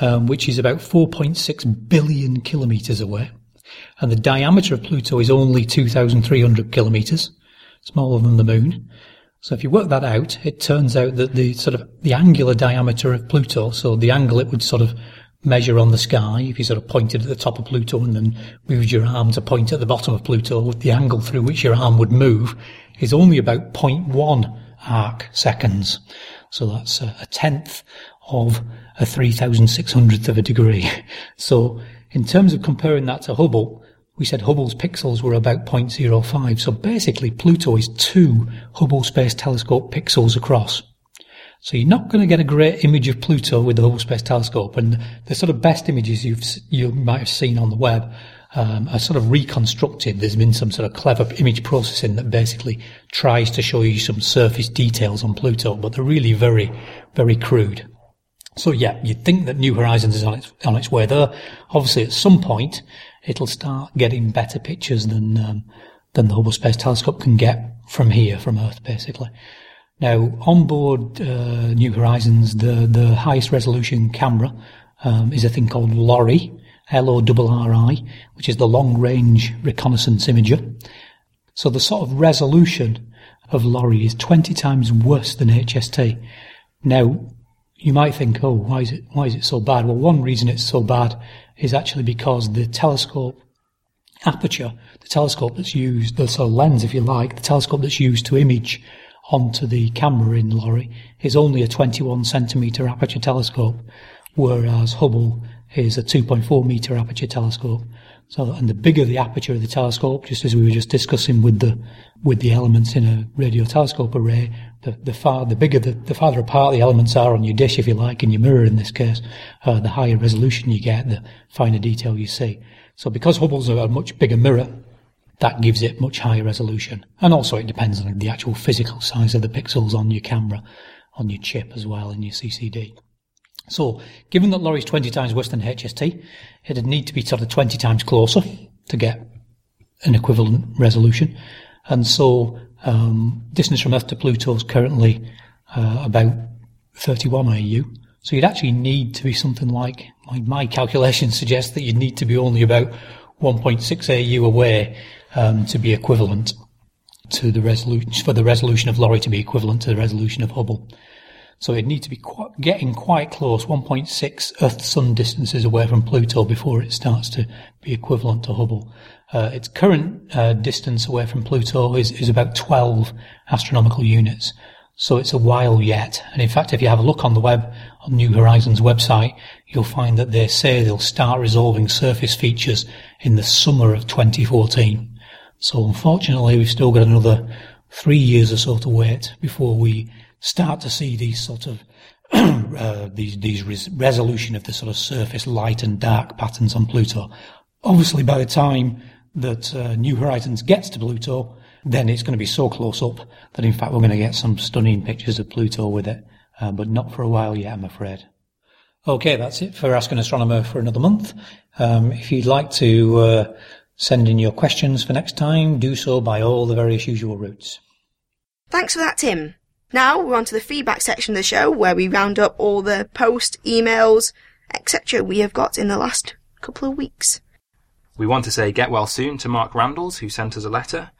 um, which is about 4.6 billion kilometres away. And the diameter of Pluto is only 2,300 kilometres, smaller than the Moon. So if you work that out, it turns out that the sort of the angular diameter of Pluto, so the angle it would sort of measure on the sky, if you sort of pointed at the top of Pluto and then moved your arm to point at the bottom of Pluto, the angle through which your arm would move is only about 0.1 arc seconds. So that's a, a tenth of a 3,600th of a degree. [laughs] So in terms of comparing that to Hubble, we said Hubble's pixels were about 0.05. So basically Pluto is two Hubble Space Telescope pixels across. So you're not going to get a great image of Pluto with the Hubble Space Telescope. And the sort of best images you've, you might have seen on the web um, are sort of reconstructed. There's been some sort of clever image processing that basically tries to show you some surface details on Pluto, but they're really very, very crude. So yeah, you'd think that New Horizons is on its on its way there. Obviously, at some point, it'll start getting better pictures than um, than the Hubble Space Telescope can get from here, from Earth, basically. Now, on board uh, New Horizons, the the highest resolution camera um, is a thing called LORRI, LORRI, which is the Long Range Reconnaissance Imager. So the sort of resolution of LORRI is 20 times worse than HST. Now, you might think, oh, why is it, why is it so bad? Well, one reason it's so bad is actually because the telescope aperture, the telescope that's used, the sort of lens, if you like, the telescope that's used to image onto the camera in LORRI is only a 21 centimeter aperture telescope, whereas Hubble is a 2.4 meter aperture telescope. So, and the bigger the aperture of the telescope, just as we were just discussing with the with the elements in a radio telescope array, the the far the bigger the, the farther apart the elements are on your dish, if you like, in your mirror in this case, uh, the higher resolution you get, the finer detail you see. So, because Hubble's a much bigger mirror, that gives it much higher resolution. And also it depends on the actual physical size of the pixels on your camera, on your chip as well in your CCD. So, given that LORRI's 20 times worse than HST, it'd need to be sort of 20 times closer to get an equivalent resolution. And so, um, distance from Earth to Pluto is currently uh, about 31 AU. So you'd actually need to be something like, my, my calculations [laughs] suggest that you'd need to be only about 1.6 AU away um, to be equivalent to the resolution, for the resolution of LORRI to be equivalent to the resolution of Hubble. So it'd need to be quite, getting quite close, 1.6 Earth-Sun distances away from Pluto before it starts to be equivalent to Hubble. Uh, its current uh, distance away from Pluto is, is about 12 astronomical units. So it's a while yet. And in fact, if you have a look on the web, on New Horizons website, you'll find that they say they'll start resolving surface features in the summer of 2014. So unfortunately, we've still got another three years or so to wait before we start to see these sort of [clears throat] uh, these these res- resolution of the sort of surface light and dark patterns on Pluto. Obviously, by the time that uh, New Horizons gets to Pluto, then it's going to be so close up that in fact we're going to get some stunning pictures of Pluto with it, uh, but not for a while yet, I'm afraid. Okay, that's it for Ask an Astronomer for another month. Um, if you'd like to uh, send in your questions for next time, do so by all the various usual routes. Thanks for that, Tim. Now we're on to the feedback section of the show where we round up all the post, emails, etc. we have got in the last couple of weeks. We want to say get well soon to Mark Randalls, who sent us a letter,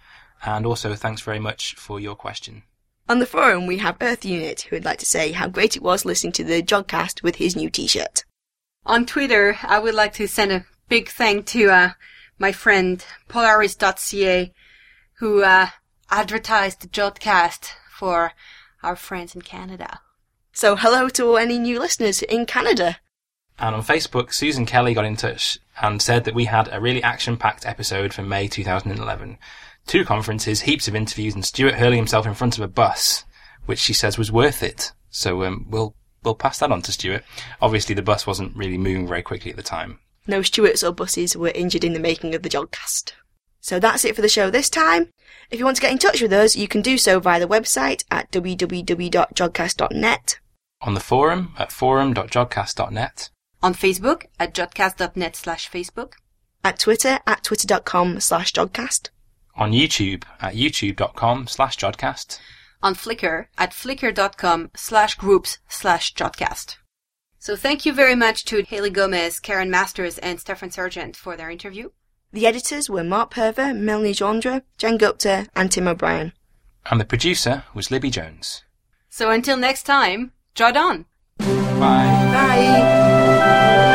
and also thanks very much for your question. On the forum, we have Earth Unit, who would like to say how great it was listening to the Jodcast with his new t-shirt. On Twitter, I would like to send a big thank to uh, my friend Polaris.ca, who uh, advertised the Jodcast for our friends in Canada. So hello to any new listeners in Canada. And on Facebook, Susan Kelly got in touch and said that we had a really action-packed episode for May 2011. Two conferences, heaps of interviews, and Stuart hurling himself in front of a bus, which she says was worth it. So um, we'll we'll pass that on to Stuart. Obviously, the bus wasn't really moving very quickly at the time. No Stuarts or buses were injured in the making of the Jodcast. So that's it for the show this time. If you want to get in touch with us, you can do so via the website at www.jodcast.net. On the forum at forum.jodcast.net. On Facebook at jodcast.net slash Facebook. At Twitter at twitter.com slash jodcast. On YouTube at youtube.com slash jodcast. On Flickr at flickr.com slash groups slash jodcast. So thank you very much to Haley Gomez, Karen Masters, and Stephen Serjeant for their interview. The editors were Mark Purver, Melanie Gendre, Jen Gupta, and Tim O'Brien. And the producer was Libby Jones. So until next time, Jod on! Bye. Bye.